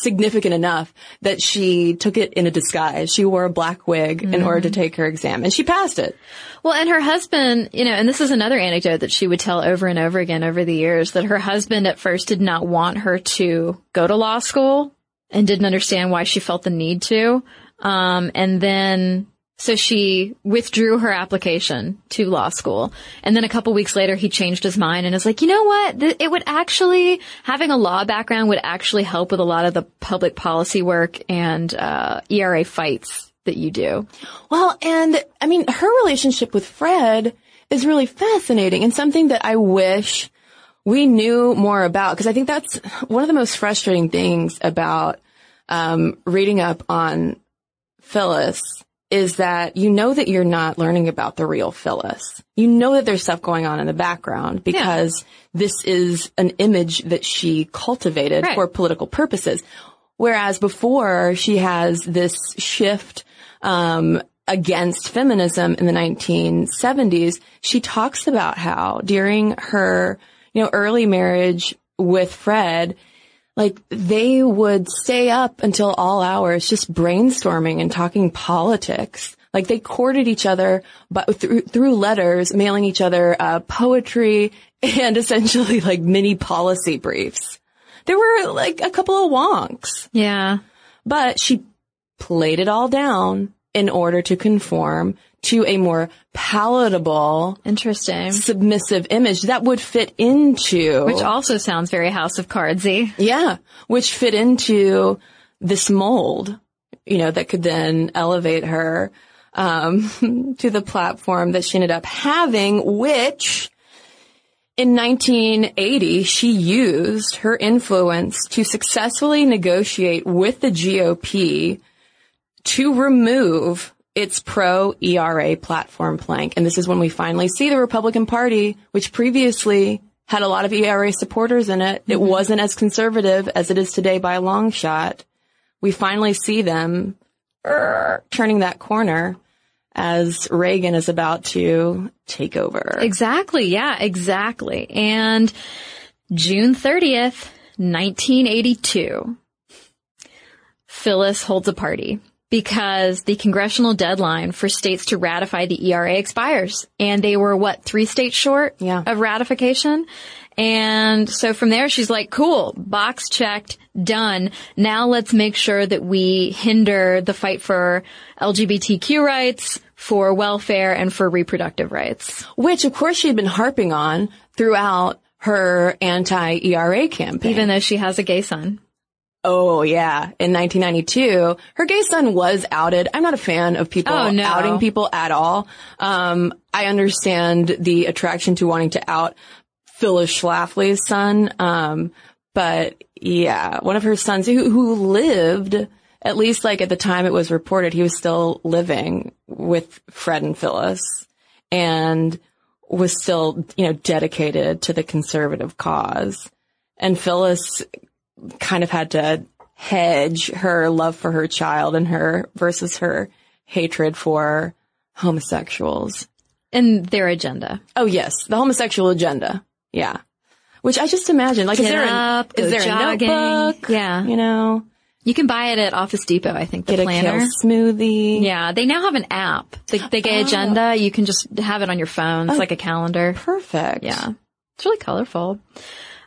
significant enough that she took it in a disguise. She wore a black wig in order to take her exam and she passed it. Well, and her husband, you know, and this is another anecdote that she would tell over and over again over the years that her husband at first did not want her to go to law school and didn't understand why she felt the need to. Um, and then, so she withdrew her application to law school. And then a couple weeks later, he changed his mind and is like, you know what? It would actually, having a law background would actually help with a lot of the public policy work and, uh, ERA fights that you do. Well, and I mean, her relationship with Fred is really fascinating and something that I wish we knew more about because I think that's one of the most frustrating things about um, reading up on Phyllis is that you know that you're not learning about the real Phyllis. You know that there's stuff going on in the background because this is an image that she cultivated Right. for political purposes. Whereas before she has this shift, um, against feminism in the 1970s, she talks about how during her, you know, early marriage with Fred, like they would stay up until all hours just brainstorming and talking politics. Like they courted each other, but through, through letters, mailing each other, uh, poetry and essentially like mini policy briefs. There were like a couple of wonks, Yeah. but she played it all down in order to conform to a more palatable, Interesting. submissive image that would fit into Which also sounds very House of Cardsy. Yeah, which fit into this mold, you know, that could then elevate her um, to the platform that she ended up having, which in 1980 she used her influence to successfully negotiate with the GOP to remove its pro ERA platform plank. And this is when we finally see the Republican Party, which previously had a lot of ERA supporters in it. It wasn't as conservative as it is today by a long shot. We finally see them er, turning that corner as Reagan is about to take over. Exactly. Yeah, exactly. And June 30th, 1982, Phyllis holds a party because the congressional deadline for states to ratify the ERA expires. And they were what, three states short Yeah. of ratification? And so from there, she's like, cool, box checked, done. Now let's make sure that we hinder the fight for LGBTQ rights, for welfare, and for reproductive rights. which of course she had been harping on throughout her anti-ERA campaign. Even though she has a gay son. Oh yeah, in 1992, her gay son was outed. I'm not a fan of people Oh, no. outing people at all. Um, I understand the attraction to wanting to out Phyllis Schlafly's son. Um, but yeah, one of her sons who, who lived, at least like at the time it was reported, he was still living with Fred and Phyllis and was still, you know, dedicated to the conservative cause. And Phyllis kind of had to hedge her love for her child and her versus her hatred for homosexuals. And their agenda. Oh yes, the homosexual agenda. Yeah. Which I just imagine, like, is there, up, a, is there jogging. a notebook? Yeah. You know, You can buy it at Office Depot, I think, the get a planner. kale smoothie. Yeah, they now have an app. The, the Oh. gay agenda, you can just have it on your phone. It's oh, like a calendar. Perfect. Yeah. It's really colorful.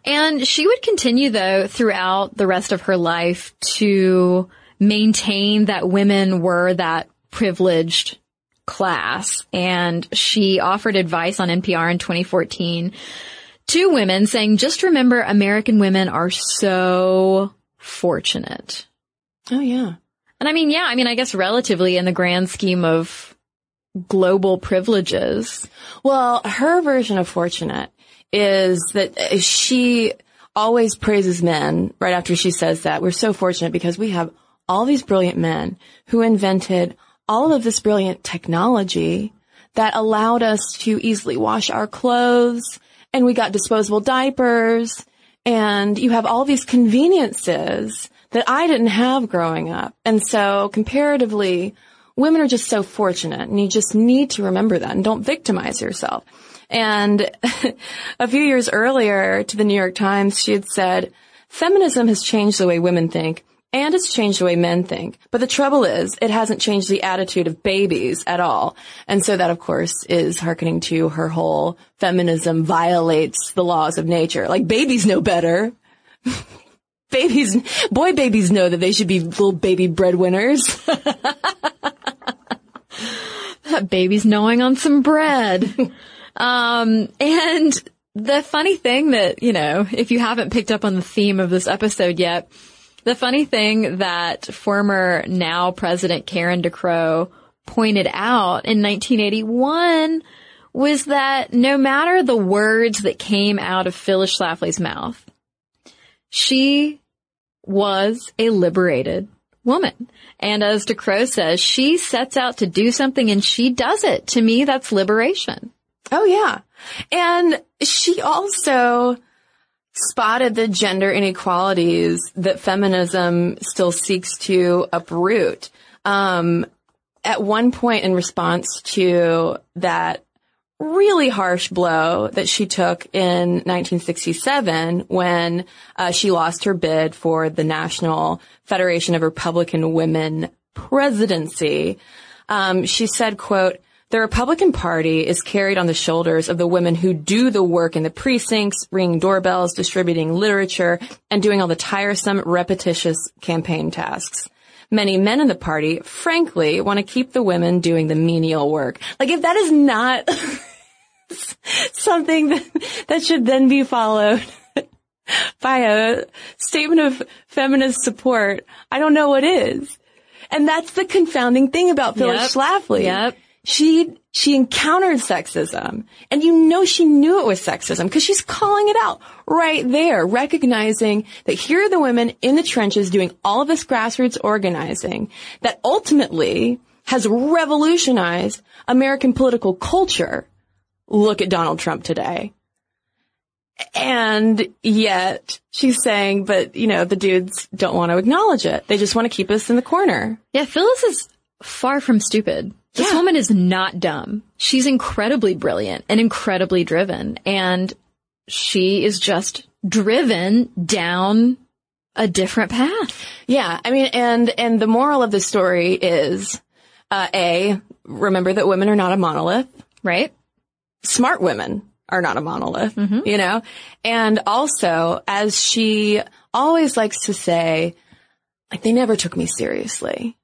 And she would continue though throughout the rest of her life to maintain that women were that privileged class. And she offered advice on NPR in 2014 to women saying, just remember American women are so fortunate. Oh yeah. And I mean, yeah, I mean, I guess relatively in the grand scheme of global privileges. Well, her version of fortunate is that she always praises men right after she says that. We're so fortunate because we have all these brilliant men who invented all of this brilliant technology that allowed us to easily wash our clothes and we got disposable diapers and you have all these conveniences that I didn't have growing up. And so comparatively, women are just so fortunate and you just need to remember that and don't victimize yourself. And a few years earlier to the New York Times, she had said, feminism has changed the way women think and it's changed the way men think. But the trouble is, it hasn't changed the attitude of babies at all. And so that, of course, is hearkening to her whole feminism violates the laws of nature. Like babies know better. babies, boy babies know that they should be little baby breadwinners. That baby's gnawing on some bread. Um, and the funny thing that, you know, if you haven't picked up on the theme of this episode yet, the funny thing that former NOW President Karen DeCrow pointed out in 1981 was that no matter the words that came out of Phyllis Schlafly's mouth, she was a liberated woman. And as DeCrow says, she sets out to do something and she does it. To me, that's liberation. Oh yeah. And she also spotted the gender inequalities that feminism still seeks to uproot. Um, at one point in response to that really harsh blow that she took in 1967 when uh, she lost her bid for the National Federation of Republican Women presidency. Um, she said, quote, the Republican Party is carried on the shoulders of the women who do the work in the precincts, ringing doorbells, distributing literature, and doing all the tiresome, repetitious campaign tasks. Many men in the party, frankly, want to keep the women doing the menial work. Like if that is not something that, that should then be followed by a statement of feminist support, I don't know what is. And that's the confounding thing about Phyllis Yep. Schlafly. Yep. She, she encountered sexism and you know she knew it was sexism because she's calling it out right there, recognizing that here are the women in the trenches doing all of this grassroots organizing that ultimately has revolutionized American political culture. Look at Donald Trump today. And yet she's saying, but you know, the dudes don't want to acknowledge it. They just want to keep us in the corner. Yeah, Phyllis is far from stupid. This Yeah. woman is not dumb. She's incredibly brilliant and incredibly driven. And she is just driven down a different path. Yeah, I mean, and and the moral of the story is, uh, a remember that women are not a monolith. Right? Smart women are not a monolith, you know, and also as she always likes to say, like they never took me seriously.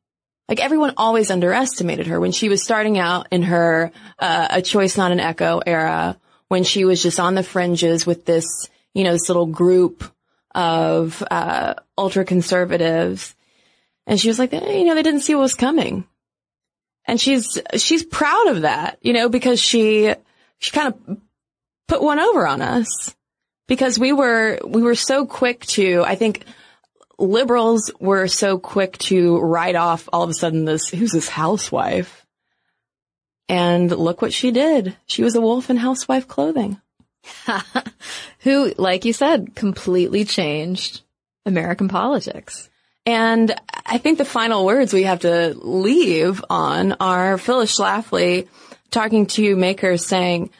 Like everyone always underestimated her when she was starting out in her uh, A Choice Not an Echo era when she was just on the fringes with this, you know, this little group of, uh, ultra conservatives. And she was like, eh, you know, they didn't see what was coming. And she's, she's proud of that, you know, because she, she kind of put one over on us because we were, we were so quick to, I think liberals were so quick to write off all of a sudden this, who's this housewife? And look what she did. She was a wolf in housewife clothing. Who, like you said, completely changed American politics. And I think the final words we have to leave on are Phyllis Schlafly talking to makers saying,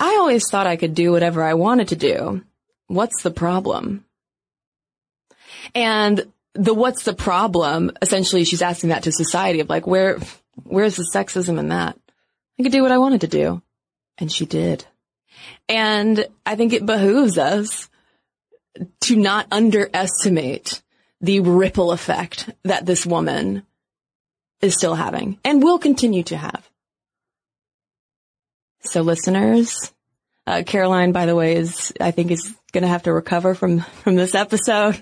I always thought I could do whatever I wanted to do. What's the problem? And the what's the problem, essentially she's asking that to society of like, where, where's the sexism in that? I could do what I wanted to do. And she did. And I think it behooves us to not underestimate the ripple effect that this woman is still having and will continue to have. So listeners, uh, Caroline, by the way, is, I think is going to have to recover from, from this episode.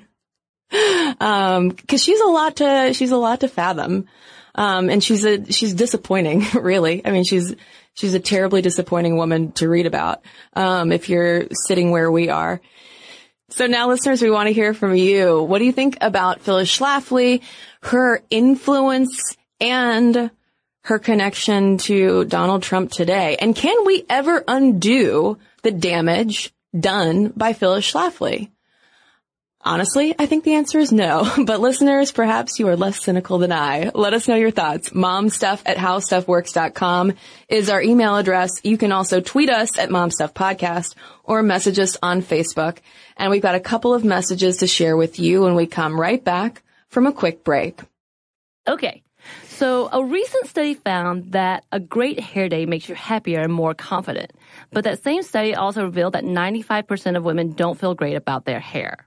Um, cause she's a lot to, she's a lot to fathom. Um, and she's a, she's disappointing, really. I mean, she's, she's a terribly disappointing woman to read about. Um, if you're sitting where we are. So now listeners, we want to hear from you. What do you think about Phyllis Schlafly, her influence and her connection to Donald Trump today? And can we ever undo the damage done by Phyllis Schlafly? Honestly, I think the answer is no. But listeners, perhaps you are less cynical than I. Let us know your thoughts. Momstuff at howstuffworks.com is our email address. You can also tweet us at momstuffpodcast or message us on Facebook. And we've got a couple of messages to share with you when we come right back from a quick break. Okay. So a recent study found that a great hair day makes you happier and more confident. But that same study also revealed that 95% of women don't feel great about their hair.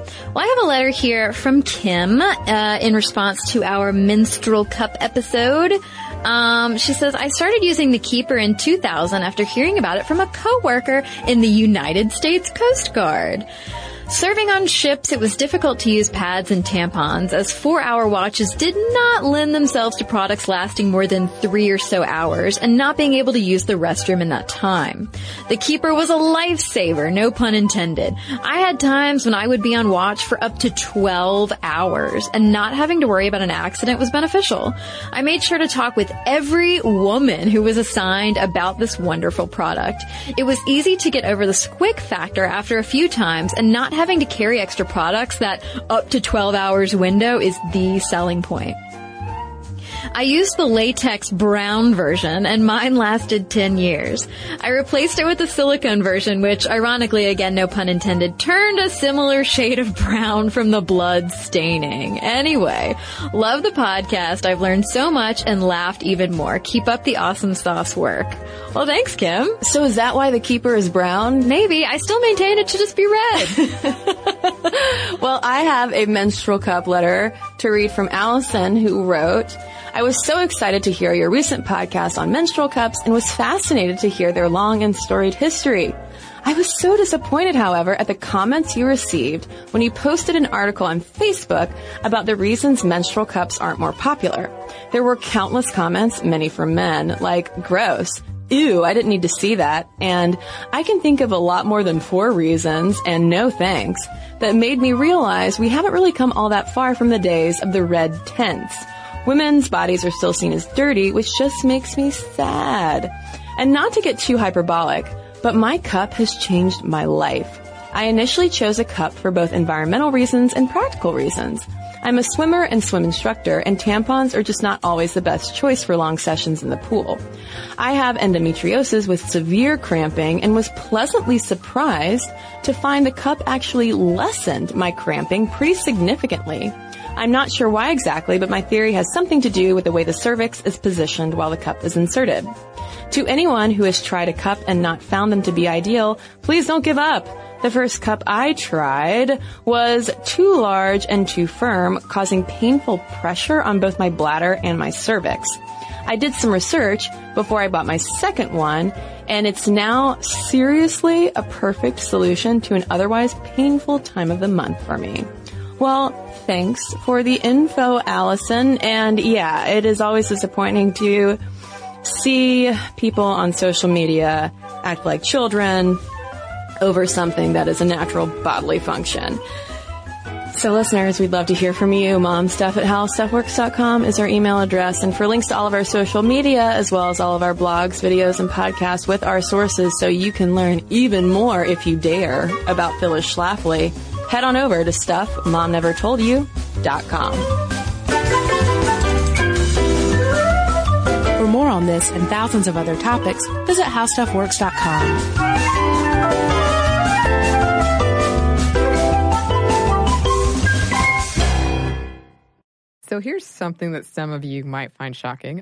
Well, I have a letter here from Kim uh, in response to our menstrual cup episode. Um, she says, I started using the Keeper in 2000 after hearing about it from a coworker in the United States Coast Guard. Serving on ships, it was difficult to use pads and tampons as four hour watches did not lend themselves to products lasting more than three or so hours and not being able to use the restroom in that time. The keeper was a lifesaver, no pun intended. I had times when I would be on watch for up to 12 hours and not having to worry about an accident was beneficial. I made sure to talk with every woman who was assigned about this wonderful product. It was easy to get over the squick factor after a few times and not having to carry extra products, that up to 12 hours window is the selling point. I used the latex brown version and mine lasted 10 years. I replaced it with the silicone version, which ironically, again, no pun intended, turned a similar shade of brown from the blood staining. Anyway, love the podcast. I've learned so much and laughed even more. Keep up the awesome sauce work. Well, thanks, Kim. So is that why the keeper is brown? Maybe. I still maintain it should just be red. well, I have a menstrual cup letter to read from Allison who wrote, I was so excited to hear your recent podcast on menstrual cups and was fascinated to hear their long and storied history. I was so disappointed, however, at the comments you received when you posted an article on Facebook about the reasons menstrual cups aren't more popular. There were countless comments, many from men, like, gross, ew, I didn't need to see that, and I can think of a lot more than four reasons, and no thanks, that made me realize we haven't really come all that far from the days of the red tents. Women's bodies are still seen as dirty, which just makes me sad. And not to get too hyperbolic, but my cup has changed my life. I initially chose a cup for both environmental reasons and practical reasons. I'm a swimmer and swim instructor, and tampons are just not always the best choice for long sessions in the pool. I have endometriosis with severe cramping and was pleasantly surprised to find the cup actually lessened my cramping pretty significantly. I'm not sure why exactly, but my theory has something to do with the way the cervix is positioned while the cup is inserted. To anyone who has tried a cup and not found them to be ideal, please don't give up. The first cup I tried was too large and too firm, causing painful pressure on both my bladder and my cervix. I did some research before I bought my second one, and it's now seriously a perfect solution to an otherwise painful time of the month for me. Well, thanks for the info, Allison. And yeah, it is always disappointing to see people on social media act like children over something that is a natural bodily function. So listeners, we'd love to hear from you. Momstuff at howstuffworks.com is our email address. And for links to all of our social media, as well as all of our blogs, videos, and podcasts with our sources so you can learn even more if you dare about Phyllis Schlafly, head on over to stuffmomnevertoldyou.com. For more on this and thousands of other topics, visit howstuffworks.com. So here's something that some of you might find shocking.